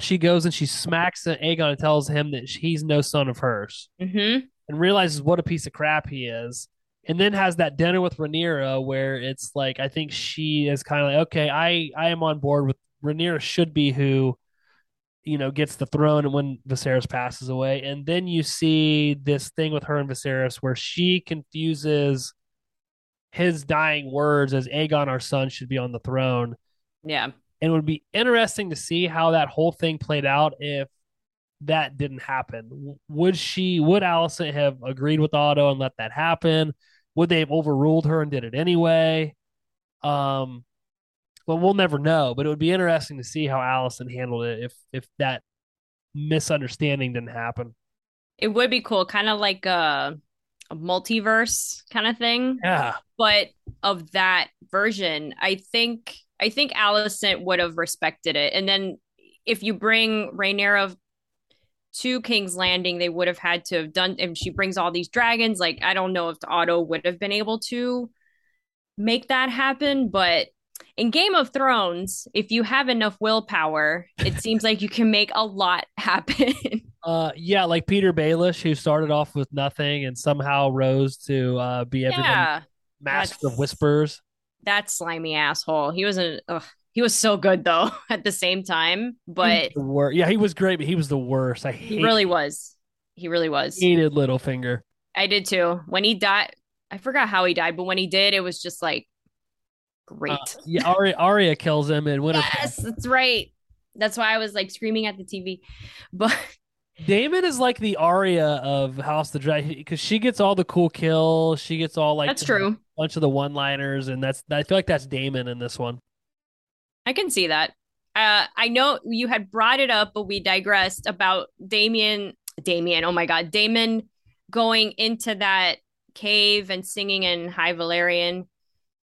she goes and she smacks Aegon and tells him that he's no son of hers Mhm. and realizes what a piece of crap he is. And then has that dinner with Rhaenyra where it's like I think she is kind of like, okay, I I am on board with Rhaenyra should be who, you know, gets the throne and when Viserys passes away. And then you see this thing with her and Viserys where she confuses his dying words as Aegon, our son, should be on the throne. Yeah. And it would be interesting to see how that whole thing played out if that didn't happen. Would she, would Alicent have agreed with Otto and let that happen? Would they have overruled her and did it anyway? Um, well, we'll never know, but it would be interesting to see how Alicent handled it if if that misunderstanding didn't happen. It would be cool, kind of like a, a multiverse kind of thing. Yeah, But of that version, I think I think Alicent would have respected it. And then if you bring Rhaenyra to King's Landing, they would have had to have done. If she brings all these dragons, like I don't know if Otto would have been able to make that happen. But in Game of Thrones, if you have enough willpower, it seems like you can make a lot happen. uh, yeah, like Petyr Baelish, who started off with nothing and somehow rose to uh, be yeah, master of whispers. that slimy asshole. He was a ugh, he was so good though at the same time, but yeah, he was great, but he was the worst. I he really was. He really was. hated Littlefinger. I did too. When he died, I forgot how he died, but when he did, it was just like great. Uh, yeah, Arya, Arya kills him in Winterfell. yes, that's right. That's why I was like screaming at the TV. But Daemon is like the Arya of House of the Dragon because she gets all the cool kills. She gets all like that's true. bunch of the one-liners, and that's I feel like that's Daemon in this one. I can see that. Uh, I know you had brought it up, but we digressed about Damien. Damien, oh my God, Daemon going into that cave and singing in High Valyrian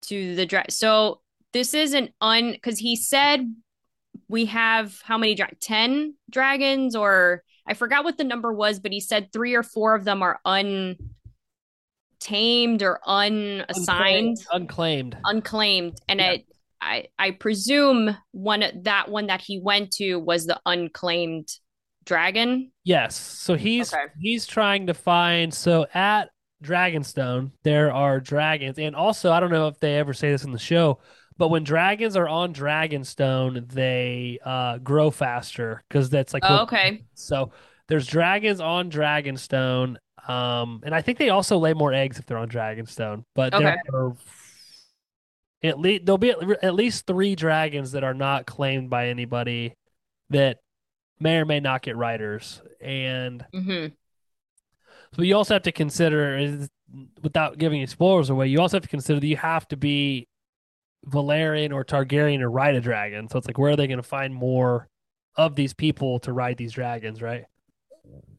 to the dra- So this is an un because he said we have how many dra- ten dragons or I forgot what the number was, but he said three or four of them are untamed or unassigned unclaimed. unclaimed and Yeah. it I I presume one that one that he went to was the unclaimed dragon. Yes. So he's Okay. he's trying to find so at Dragonstone there are dragons and also I don't know if they ever say this in the show, but when dragons are on Dragonstone, they uh grow faster because that's like Oh, okay. so there's dragons on Dragonstone. Um and I think they also lay more eggs if they're on Dragonstone, but there Okay. are at least there'll be at at least three dragons that are not claimed by anybody that may or may not get riders. And hmm but you also have to consider, is- without giving spoilers away, you also have to consider that you have to be Velaryon or Targaryen to ride a dragon. So it's like, where are they going to find more of these people to ride these dragons, right?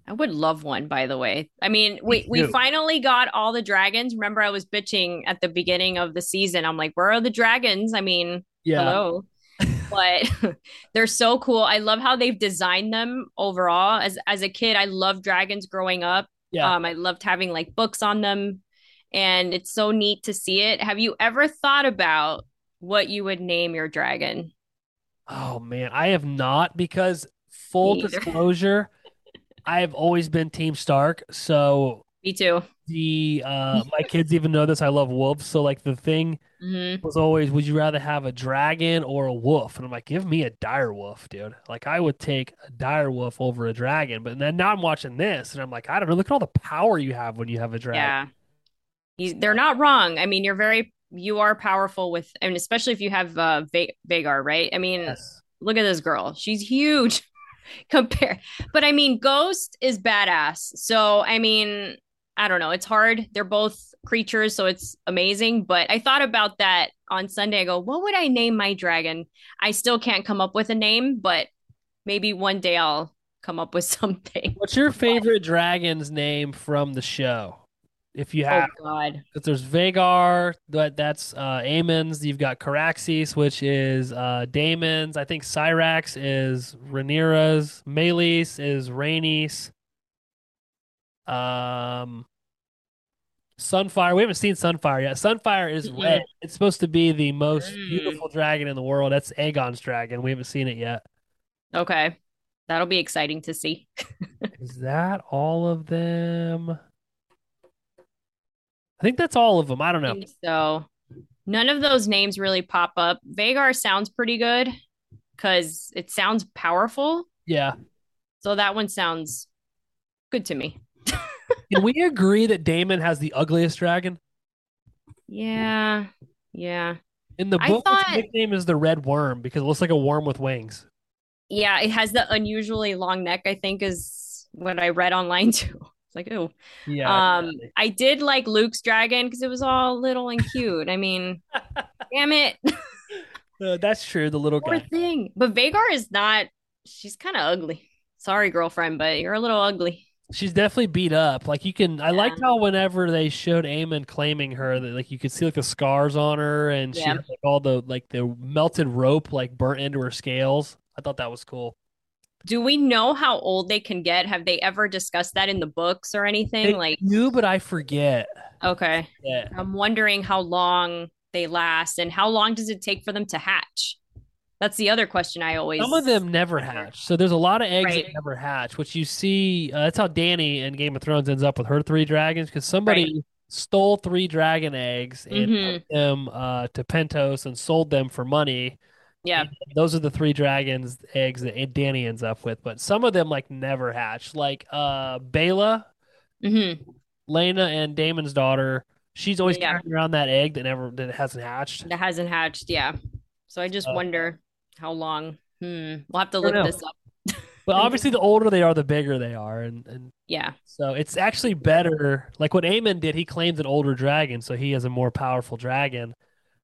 I would love one, by the way. I mean, we we finally got all the dragons. Remember, I was bitching at the beginning of the season. I'm like, where are the dragons? I mean, Yeah. hello. but they're so cool. I love how they've designed them overall. As as a kid, I loved dragons growing up. Yeah. Um, I loved having like books on them, and it's so neat to see it. Have you ever thought about what you would name your dragon? Oh man, I have not because full disclosure, I have always been Team Stark. So Me too. The uh my kids even know this. I love wolves. So like the thing hmm was always, would you rather have a dragon or a wolf? And I'm like, give me a dire wolf, dude. Like I would take a dire wolf over a dragon. But then now I'm watching this and I'm like, I don't know. Look at all the power you have when you have a dragon. Yeah. They're not wrong. I mean, you're very you are powerful with, and especially if you have uh Va- Vhagar, right? I mean, Yes. look at this girl. She's huge. compare. But I mean, Ghost is badass. So I mean, I don't know. It's hard. They're both creatures, so it's amazing. But I thought about that on Sunday. I go, what would I name my dragon? I still can't come up with a name, but maybe one day I'll come up with something. What's your favorite dragon's name from the show? If you have, oh God, because there's Vhagar, that that's uh Aemond's. You've got Caraxes, which is uh Daemon's. I think Syrax is Rhaenyra's. Meleys is Rhaenys. Um, Sunfyre. We haven't seen Sunfyre yet. Sunfyre is red. It's supposed to be the most Mm. beautiful dragon in the world. That's Aegon's dragon. We haven't seen it yet. okay, that'll be exciting to see. Is that all of them? I think that's all of them. I don't know. think so none of those names really pop up. Vhagar sounds pretty good because it sounds powerful. Yeah. So that one sounds good to me. Can we agree that Daemon has the ugliest dragon? Yeah. Yeah. In the I book, thought- its nickname is the Red Worm because it looks like a worm with wings. Yeah. It has the unusually long neck, I think, is what I read online too. It's like, oh. Yeah. Um, I did like Luke's dragon because it was all little and cute. I mean, damn it. Uh, that's true. The little Poor guy. thing. But Vhagar is not, she's kind of ugly. Sorry, girlfriend, but you're a little ugly. She's definitely beat up. Like you can, I liked how whenever they showed Aemond claiming her, that like you could see like the scars on her, and she had like all the like the melted rope like burnt into her scales. I thought that was cool. Do we know how old they can get? Have they ever discussed that in the books or anything? They like, knew, but I forget. okay. Yeah. I'm wondering how long they last and how long does it take for them to hatch? That's the other question I always Some of them never hatch. So there's a lot of eggs Right. that never hatch, which you see. Uh, that's how Danny in Game of Thrones ends up with her three dragons because somebody stole three dragon eggs and Mhm. took them uh, to Pentos and sold them for money. Yeah. And those are the three dragons eggs that Danny ends up with. But some of them like never hatch. Like uh, Baela, hmm Laena, and Daemon's daughter. She's always Yeah. carrying around that egg that never that hasn't hatched. That hasn't hatched. Yeah. So I just Uh, wonder how long. Hmm. We'll have to look this up. But obviously, the older they are, the bigger they are, and and Yeah. So it's actually better. Like what Aemond did, he claims an older dragon, so he has a more powerful dragon,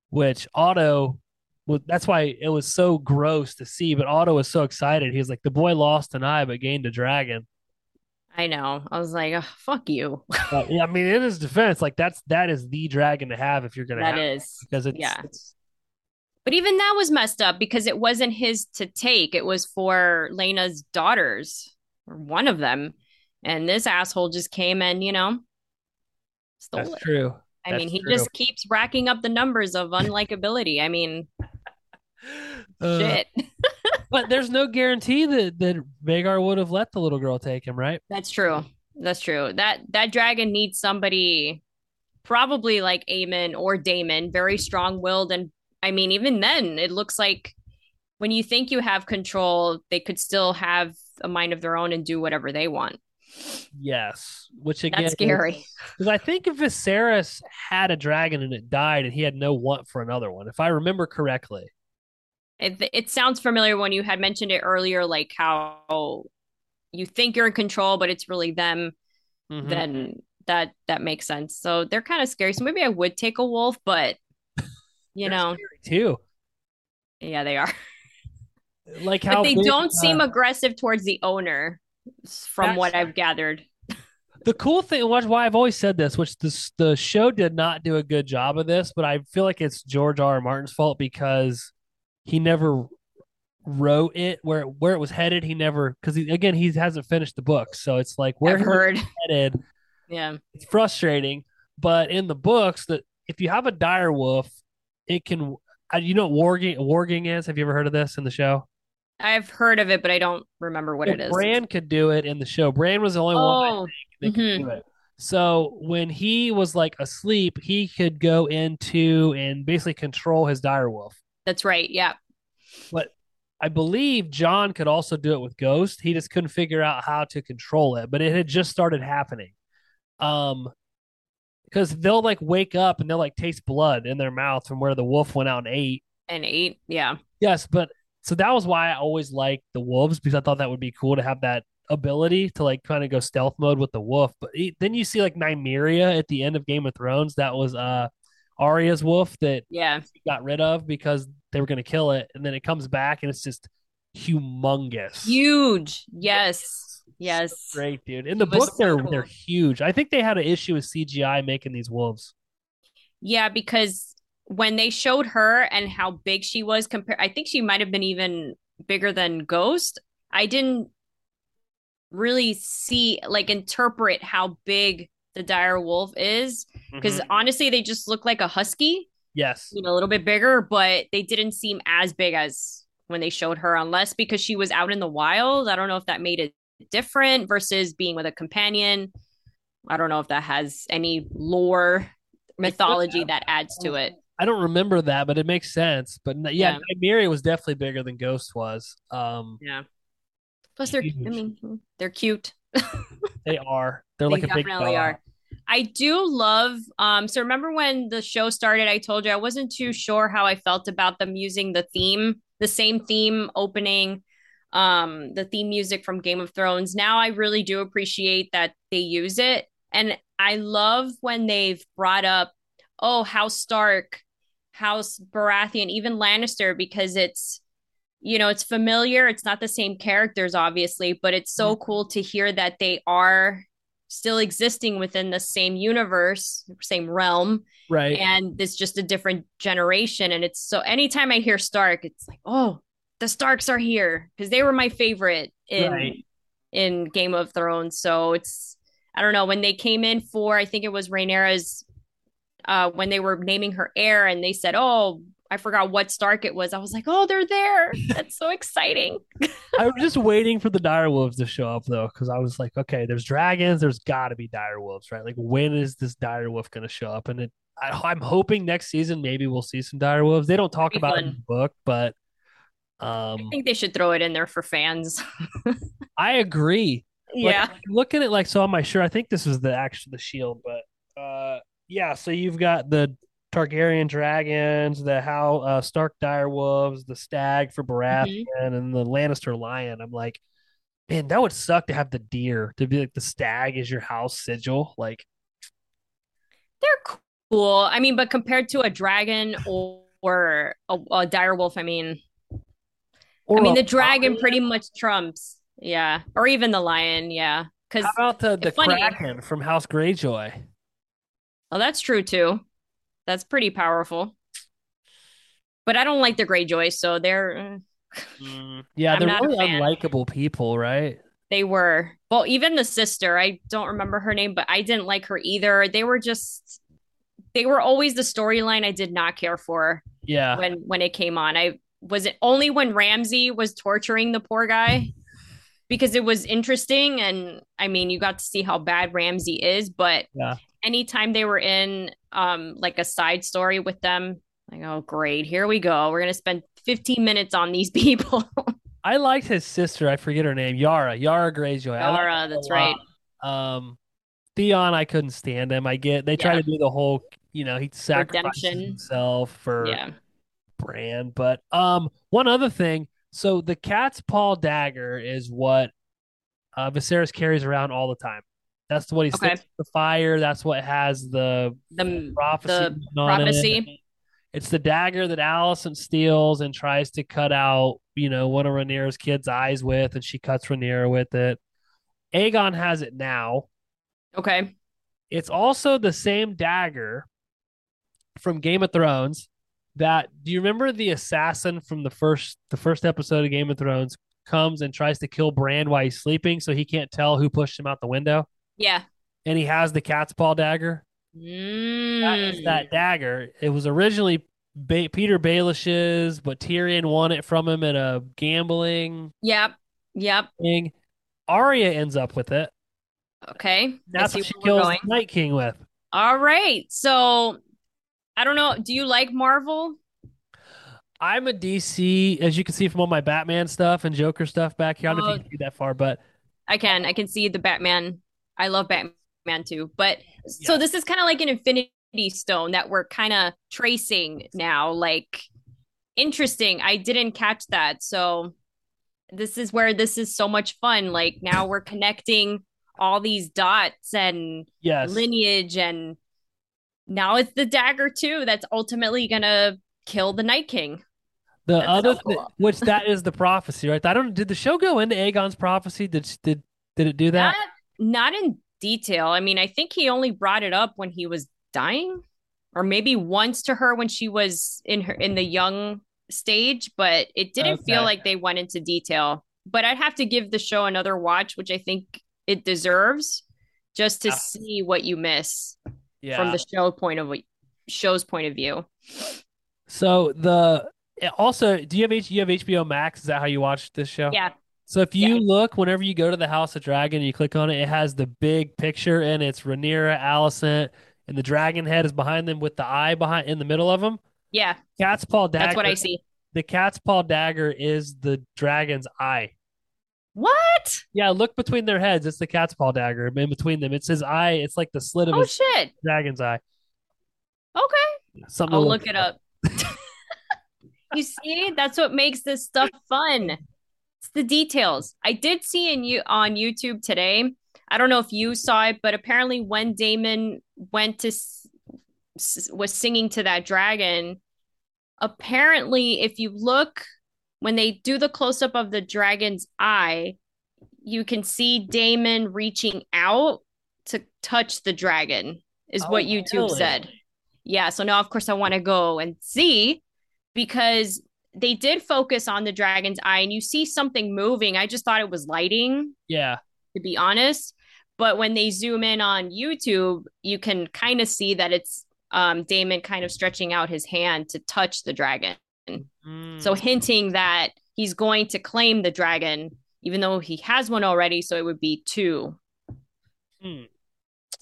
which Otto, well, that's why it was so gross to see. But Otto was so excited. He was like, the boy lost an eye but gained a dragon. I know. I was like, "Ugh, fuck you. But, yeah, I mean, in his defense, like that's that is the dragon to have if you're gonna That have it, is. because it's, yeah. it's But even that was messed up because it wasn't his to take. It was for Laena's daughters or one of them. And this asshole just came and, you know, stole that's it. true. I That's mean, he true. just keeps racking up the numbers of unlikability. I mean, Uh, shit. But there's no guarantee that that Vhagar would have let the little girl take him, right? That's true. That's true. That that dragon needs somebody probably like Aemond or Daemon, very strong-willed and I mean even then it looks like when you think you have control, they could still have a mind of their own and do whatever they want. Yes, which again That's scary. Because I think if Viserys had a dragon and it died, and he had no want for another one, if I remember correctly. It, it sounds familiar when you had mentioned it earlier, like how you think you're in control, but it's really them. Mhm. Then that that makes sense. So they're kind of scary. So maybe I would take a wolf, but you They're know, too, yeah, they are. like how But they big, don't uh, seem aggressive towards the owner, from what I've gathered. The cool thing, which why I've always said this, which this the show did not do a good job of this, but I feel like it's George R. R. Martin's fault because he never wrote it where where it was headed. He never because he, again he hasn't finished the book, so it's like where I've he was heard. headed. Yeah. It's frustrating, but in the books, that if you have a dire wolf, it can. uh, You know what warging warging is? Have you ever heard of this in the show? I've heard of it, but I don't remember what So it is. Bran could do it in the show. Bran was the only one oh, that could mhm. do it. So when he was like asleep, he could go into and basically control his dire wolf. that's right. Yeah. But I believe Jon could also do it with Ghost. He just couldn't figure out how to control it, but it had just started happening. Um, because they'll like wake up and they'll like taste blood in their mouth from where the wolf went out and ate. And ate, Yeah. Yes, but So that was why I always liked the wolves because I thought that would be cool to have that ability to like kind of go stealth mode with the wolf. But then you see like Nymeria at the end of Game of Thrones. That was uh Arya's wolf that yeah got rid of because they were going to kill it, and then it comes back and it's just humongous, huge. Yes, yes, so great, dude. In the book, they're cool. they're huge. I think they had an issue with CGI making these wolves. Yeah, because when they showed her and how big she was compared, I think she might have been even bigger than Ghost. I didn't really see like interpret how big the dire wolf is because mm-hmm. honestly they just look like a husky yes you know a little bit bigger but they didn't seem as big as when they showed her unless because she was out in the wild i don't know if that made it different versus being with a companion. I don't know if that has any lore mythology that adds to it. I don't remember that but it makes sense. But yeah, yeah. was definitely bigger than ghost was. Um yeah. Plus they're huge. i mean they're cute. They are. They're like they a big dog. are. I do love um so remember when the show started? I told you I wasn't too sure how I felt about them using the theme the same theme opening um the theme music from Game of Thrones now I really do appreciate that they use it and I love when they've brought up oh House Stark House Baratheon even Lannister because it's you know it's familiar it's not the same characters obviously but it's so mm-hmm. cool to hear that they are still existing within the same universe, same realm. Right. And it's just a different generation. And it's so anytime I hear Stark, it's like, oh, the Starks are here because they were my favorite in right. in Game of Thrones. So it's I don't know when they came in for I think it was Rhaenyra's uh when they were naming her heir and they said, "Oh, I forgot what Stark it was. I was like, oh, they're there. That's so exciting. I was just waiting for the dire wolves to show up though, because I was like, okay, there's dragons. There's got to be dire wolves, right? Like, when is this dire wolf going to show up? And it, I, am hoping next season maybe we'll see some dire wolves. They don't talk about fun. it in the book, but um, I think they should throw it in there for fans. I agree. Yeah, like, looking at like so on my shirt, I think this was the actual the shield, but uh, yeah. So you've got the Targaryen dragons, the how uh, Stark dire wolves, the stag for Baratheon, mm-hmm. and the Lannister lion. I'm like, man, that would suck to have the deer to be like the stag is your house sigil. Like, they're cool. I mean, but compared to a dragon or, or a, a dire wolf, I mean, I mean, the dragon lion. pretty much trumps. Yeah, or even the lion. Yeah, because how about the the kraken from House Greyjoy? Oh, that's true too. That's pretty powerful. But I don't like the Greyjoy, so they're. Uh, mm, yeah, I'm they're really unlikable people, right? They were. Well, even the sister, I don't remember her name, but I didn't like her either. They were just. They were always the storyline I did not care for. Yeah. When when it came on, I was it only when Ramsay was torturing the poor guy because it was interesting and I mean you got to see how bad Ramsay is, but yeah anytime they were in um like a side story with them, like, oh great, here we go. We're gonna spend 15 minutes on these people. I liked his sister. I forget her name. Yara. Yara Greyjoy. Yara, that's right. Um, Theon, I couldn't stand him. I get they yeah. try to do the whole, you know, he sacrificed himself for yeah. Bran. But um, one other thing. So the cat's paw dagger is what uh, Viserys carries around all the time. That's what he okay. sticks the fire. That's what has the, the prophecy. The prophecy. It. It's the dagger that Alicent steals and tries to cut out, you know, one of Rhaenyra's kids' eyes with, and she cuts Rhaenyra with it. Aegon has it now. Okay. It's also the same dagger from Game of Thrones. That do you remember the assassin from the first the first episode of Game of Thrones comes and tries to kill Bran while he's sleeping so he can't tell who pushed him out the window? Yeah. And he has the cat's paw dagger. Mm. That is that dagger. It was originally ba- Petyr Baelish's, but Tyrion won it from him in a gambling. Yep. Yep. Thing. Arya ends up with it. Okay. That's what she kills Night King with. All right. So I don't know. Do you like Marvel? I'm a DC, as you can see from all my Batman stuff and Joker stuff back here. I don't know if you oh. can see that far, but I can. I can see the Batman I love Batman too. But yeah. so this is kind of like an infinity stone that we're kind of tracing now. Like Interesting. I didn't catch that. So this is where this is so much fun. Like now we're connecting all these dots and Yes. lineage and now it's the dagger too that's ultimately gonna kill the Night King. The That's other, so cool. which that is the prophecy, right? I don't. Did the show go into Aegon's prophecy? Did did did it do that? Not not in detail. I mean, I think he only brought it up when he was dying, or maybe once to her when she was in her in the young stage, but it didn't feel like they went into detail. But I'd have to give the show another watch, which I think it deserves, just to Yeah. see what you miss Yeah. from the show point of show's point of view. so the also, do you have H, you have HBO Max? Is that how you watch this show? Yeah. So if you Yeah. look, whenever you go to the House of Dragon, you click on it, it has the big picture, and it's Rhaenyra, Alicent, and the dragon head is behind them with the eye behind in the middle of them. Yeah, Cat's paw dagger. that's what I see. The cat's paw dagger is the dragon's eye. What? Yeah, look between their heads. It's the cat's paw dagger in between them. It's his eye. It's like the slit of Oh his shit. dragon's eye. Okay. Something I'll look it up. you see, that's what makes this stuff fun. It's the details. I did see in you on YouTube today. I don't know if you saw it, but apparently when Daemon went to was singing to that dragon, apparently if you look when they do the close up of the dragon's eye, you can see Daemon reaching out to touch the dragon. Is Oh, what YouTube really? said. Yeah, so now of course I want to go and see because they did focus on the dragon's eye and you see something moving. I just thought it was lighting, Yeah. to be honest. But when they zoom in on YouTube, you can kind of see that it's um, Daemon kind of stretching out his hand to touch the dragon. Mm. So hinting that he's going to claim the dragon, even though he has one already. So it would be two. Hmm.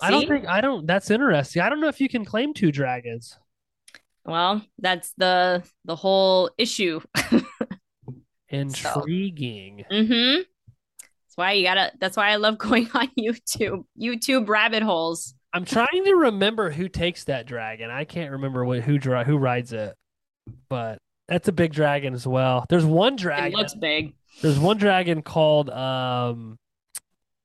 I don't think I don't. That's interesting. I don't know if you can claim two dragons. Well, that's the the whole issue. Intriguing. Mm-hmm. That's why you gotta. That's why I love going on YouTube. YouTube rabbit holes. I'm trying to remember who takes that dragon. I can't remember what who dri- who rides it, but that's a big dragon as well. There's one dragon. It looks big. There's one dragon called um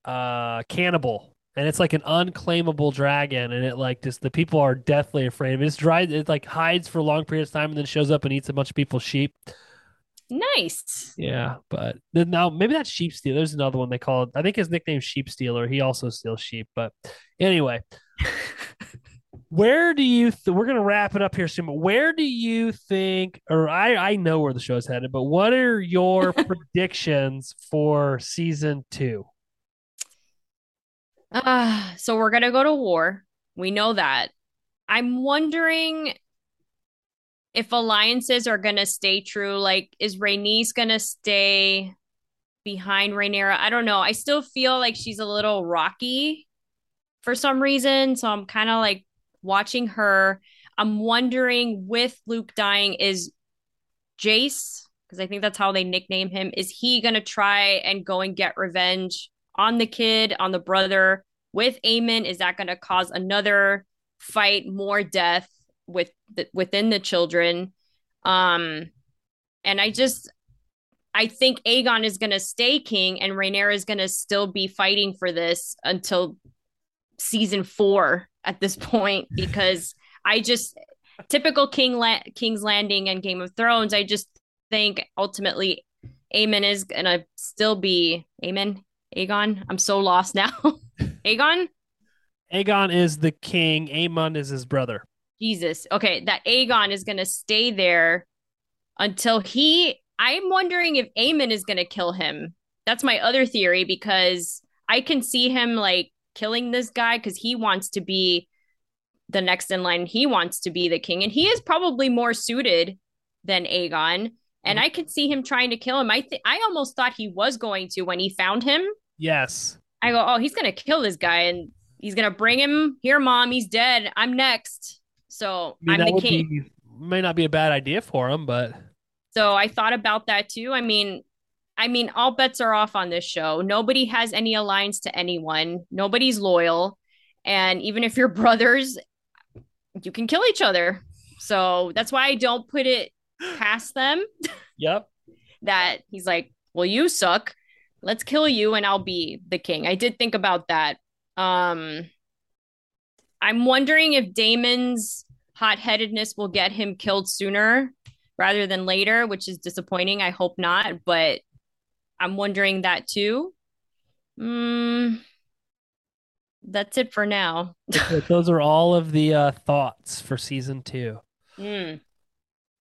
uh Cannibal. And it's like an unclaimable dragon, and it like just the people are deathly afraid of it. It's dry, it like hides for long periods of time and then shows up and eats a bunch of people's sheep. Nice. Yeah, but then now maybe that's sheep stealer. There's another one they call it. I think his nickname's sheep stealer. He also steals sheep. But anyway, where do you? Th- we're gonna wrap it up here soon. But where do you think? Or I I know where the show's headed. But what are your predictions for season two? Uh, so we're gonna go to war. We know that. I'm wondering if alliances are gonna stay true. Like, is Rhaenys gonna stay behind Rhaenyra? I don't know. I still feel like she's a little rocky for some reason. So I'm kind of like watching her. I'm wondering with Luke dying, is Jace, because I think that's how they nickname him, is he gonna try and go and get revenge on the kid, on the brother with Aemond? Is that gonna cause another fight, more death with the, within the children? Um, and I just I think Aegon is gonna stay king, and Rhaenyra is gonna still be fighting for this until season four at this point because I just typical King La- King's Landing and Game of Thrones. I just think ultimately Aemond is gonna still be Aemond Aegon. I'm so lost now. Aegon. Aegon is the king. Aemond is his brother. Jesus. Okay, that Aegon is gonna stay there until he. I'm wondering if Aemond is gonna kill him. That's my other theory because I can see him like killing this guy because he wants to be the next in line. He wants to be the king, and he is probably more suited than Aegon. And mm-hmm. I could see him trying to kill him. I th- I almost thought he was going to when he found him. Yes. I go, oh, he's gonna kill this guy, and he's gonna bring him here, mom. He's dead. I'm next. So I mean, I'm the king. be may not be a bad idea for him, but So I thought about that too. I mean, I mean, all bets are off on this show. Nobody has any alliance to anyone. Nobody's loyal, and even if you're brothers, you can kill each other. So that's why I don't put it past them. Yep. that he's like, "Well, you suck. Let's kill you and I'll be the king." I did think about that. Um I'm wondering if Daemon's hot-headedness will get him killed sooner rather than later, which is disappointing. I hope not, but I'm wondering that too. Mm, that's it for now. Those are all of the uh, thoughts for season two. Mm.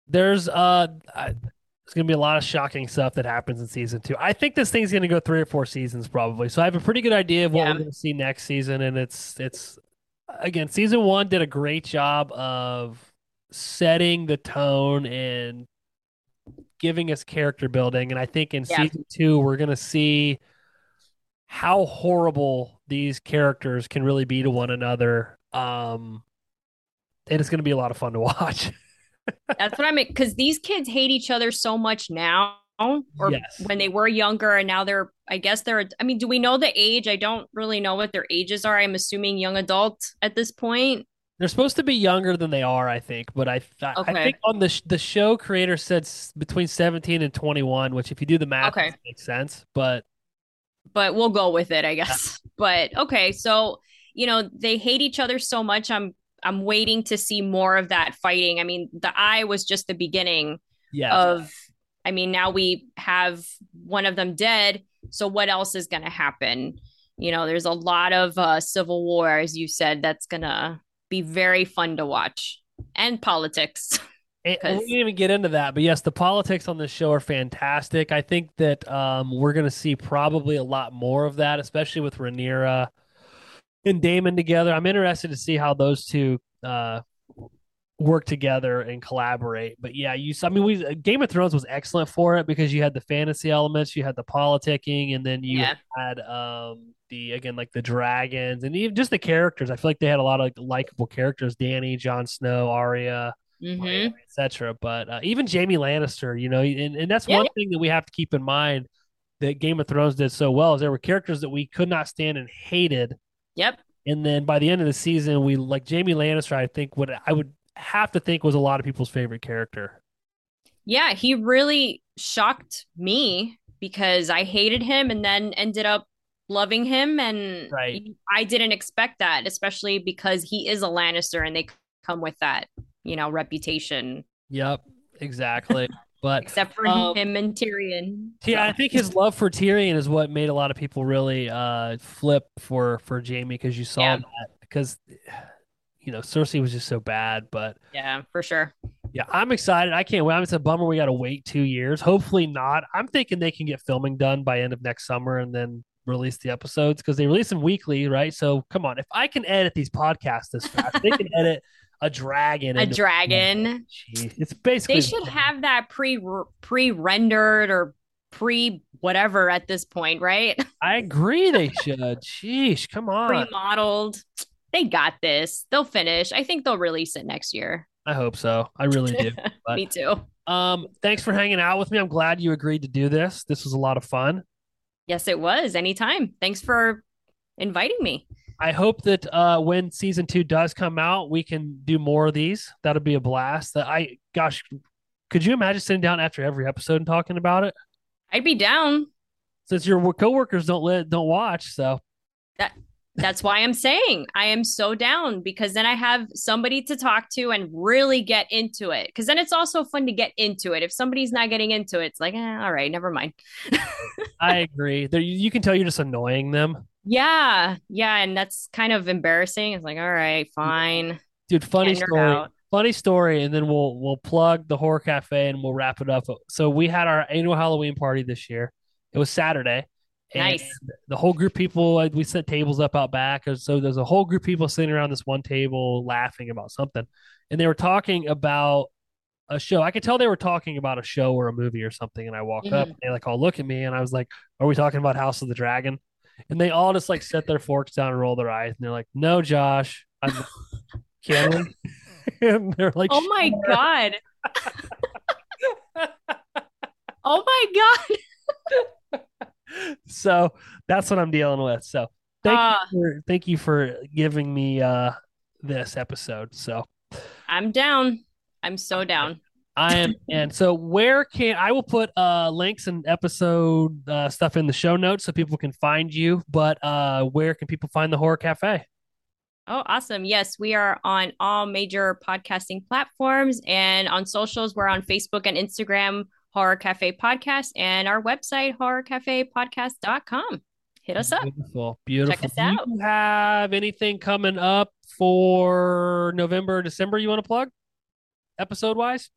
There's uh, I, there's gonna be a lot of shocking stuff that happens in season two. I think this thing's gonna go three or four seasons probably. So I have a pretty good idea of what Yeah. we're gonna see next season, and it's it's again season one did a great job of setting the tone and giving us character building, and I think in Yeah. season two we're gonna see how horrible these characters can really be to one another. Um, and it's gonna be a lot of fun to watch. That's what I mean. Because these kids hate each other so much now, or Yes. when they were younger, and now they're. I guess they're. I mean, do we know the age? I don't really know what their ages are. I'm assuming young adult at this point. They're supposed to be younger than they are, I think, but I I, I think on the sh- the show creator said s- between 17 and 21, which if you do the math, Okay. doesn't sense. But but we'll go with it, I guess. But okay, so you know they hate each other so much. I'm I'm waiting to see more of that fighting. I mean, the eye was just the beginning yeah, of. I mean, now we have one of them dead. So what else is going to happen? You know, there's a lot of uh, civil war, as you said. That's gonna be very fun to watch, and politics. And we didn't even get into that, but yes, the politics on this show are fantastic. I think that um, we're going to see probably a lot more of that, especially with Rhaenyra and Daemon together. I'm interested to see how those two uh, work together and collaborate. But yeah, you. I mean, we Game of Thrones was excellent for it because you had the fantasy elements, you had the politicking, and then you Yeah. had um, the again like the dragons and even just the characters. I feel like they had a lot of likable characters: Danny, Jon Snow, Arya hmm etc. But uh, even Jaime Lannister, you know, and, and that's Yeah. one thing that we have to keep in mind that Game of Thrones did so well is there were characters that we could not stand and hated, Yep. and then by the end of the season, we like Jaime Lannister. I think would I would have to think was a lot of people's favorite character. Yeah, he really shocked me because I hated him and then ended up loving him. And Right. I didn't expect that, especially because he is a Lannister and they come with that, you know, reputation, Yep, exactly. But except for Um, him and Tyrion. yeah, I think his love for Tyrion is what made a lot of people really uh, flip for for Jaime because you saw Yeah. that because you know Cersei was just so bad, but. yeah, for sure. Yeah, I'm excited. I can't wait. I'm, it's a bummer we got to wait two years. Hopefully not. I'm thinking they can get filming done by end of next summer and then release the episodes because they release them weekly, right? So come on, if I can edit these podcasts this fast, they can edit a dragon. A dragon. Jeez, it's basically They should have that pre pre rendered or pre whatever at this point, right? I agree. They should. Sheesh, come on. Pre modeled. They got this. They'll finish. I think they'll release it next year. I hope so. I really do. But- Me too. Um, thanks for hanging out with me. I'm glad you agreed to do this. This was a lot of fun. Yes, it was. Anytime. Thanks for inviting me. I hope that uh, when season two does come out, we can do more of these. That'll be a blast. That I, gosh, could you imagine sitting down after every episode and talking about it? I'd be down. Since your coworkers don't let don't watch, so That's why I'm saying I am so down because then I have somebody to talk to and really get into it. Because then it's also fun to get into it. If somebody's not getting into it, it's like, eh, all right, never mind. I agree. There, you can tell you're just annoying them, Yeah, yeah, and that's kind of embarrassing. It's like, all right, fine. dude. Funny her story. out. Funny story, and then we'll we'll plug the horror cafe and we'll wrap it up. So we had our annual Halloween party this year. It was Saturday. And Nice. the whole group of people we set tables up out back so there's a whole group of people sitting around this one table laughing about something and they were talking about a show i could tell they were talking about a show or a movie or something and i walk up Mhm. and they like all look at me and i was like are we talking about house of the dragon and they all just like set their forks down and roll their eyes and they're like no josh i'm we and they're like Oh my "Sure." god. oh my god. So that's what i'm dealing with so thank Ah. you for thank you for giving me uh this episode so I'm down. I'm so down. I am, and so where can I will put uh links and episode uh, stuff in the show notes so people can find you. But uh, where can people find the Horror Cafe? Oh, awesome. Yes, we are on all major podcasting platforms and on socials. We're on Facebook and Instagram, Horror Cafe Podcast, and our website, horrorcafepodcast.com. Hit us up. Beautiful. Beautiful. Check us Do out. you have anything coming up for November, December you want to plug episode wise?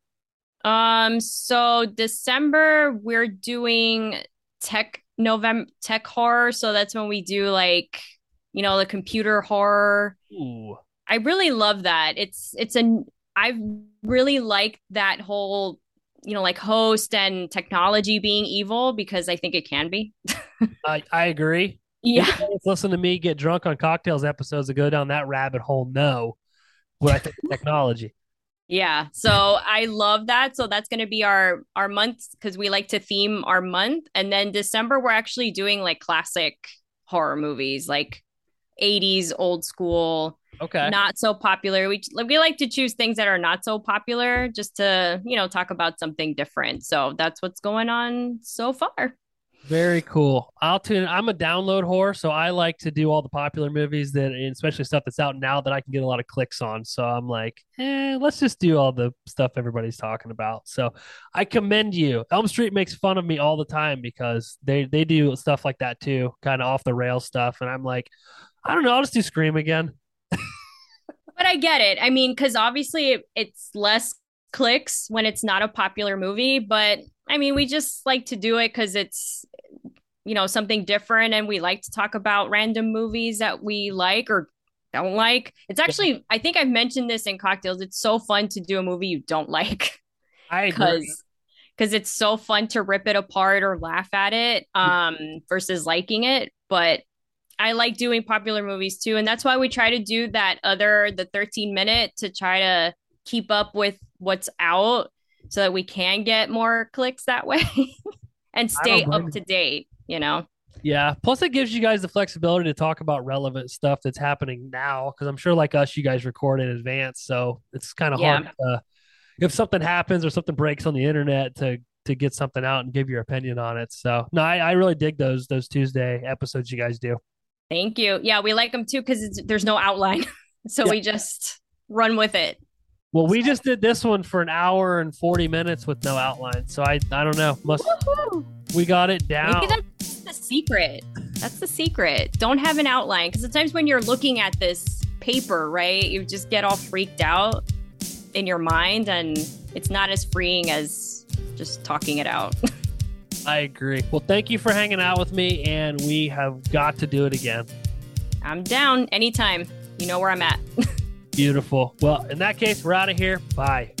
Um, so December we're doing tech November tech horror. So that's when we do like, you know, the computer horror. Ooh. I really love that. It's it's an I really like that whole, you know, like host and technology being evil because I think it can be. I, I agree. Yeah. Listen to me get drunk on cocktails episodes and go down that rabbit hole. No, what I think technology. Yeah. So I love that. So that's going to be our our month because we like to theme our month. And then December we're actually doing like classic horror movies, like 80s old school, Okay. not so popular. We we like to choose things that are not so popular just to, you know, talk about something different. So that's what's going on so far. Very cool. I'll tune. I'm a download whore, so I like to do all the popular movies that, especially stuff that's out now that I can get a lot of clicks on. So I'm like, eh, let's just do all the stuff everybody's talking about. So I commend you. Elm Street makes fun of me all the time because they they do stuff like that too, kind of off the rail stuff, and I'm like, I don't know, I'll just do Scream again. But I get it. I mean, because obviously it, it's less clicks when it's not a popular movie. But I mean, we just like to do it because it's, you know, something different. And we like to talk about random movies that we like or don't like. It's actually, I think I've mentioned this in cocktails. It's so fun to do a movie you don't like I agree. because because it's so fun to rip it apart or laugh at it um versus liking it but i like doing popular movies too and that's why we try to do that other the 13 minute to try to keep up with what's out so that we can get more clicks that way and stay up to date you know Yeah. Plus, it gives you guys the flexibility to talk about relevant stuff that's happening now. Because I'm sure, like us, you guys record in advance, so it's kind of Yeah. hard to, if something happens or something breaks on the internet to to get something out and give your opinion on it. So, no, I, I really dig those those Tuesday episodes you guys do. Thank you yeah we like them too because there's no outline so Yeah. we just run with it Well, we just did this one for an hour and 40 minutes with no outline. So I I don't know. Must Woohoo! we got it down. Maybe that's the secret. That's the secret. Don't have an outline because sometimes when you're looking at this paper, right, you just get all freaked out in your mind and it's not as freeing as just talking it out. I agree. Well, thank you for hanging out with me, and we have got to do it again. I'm down anytime. You know where I'm at. Beautiful. Well, in that case, we're out of here. Bye.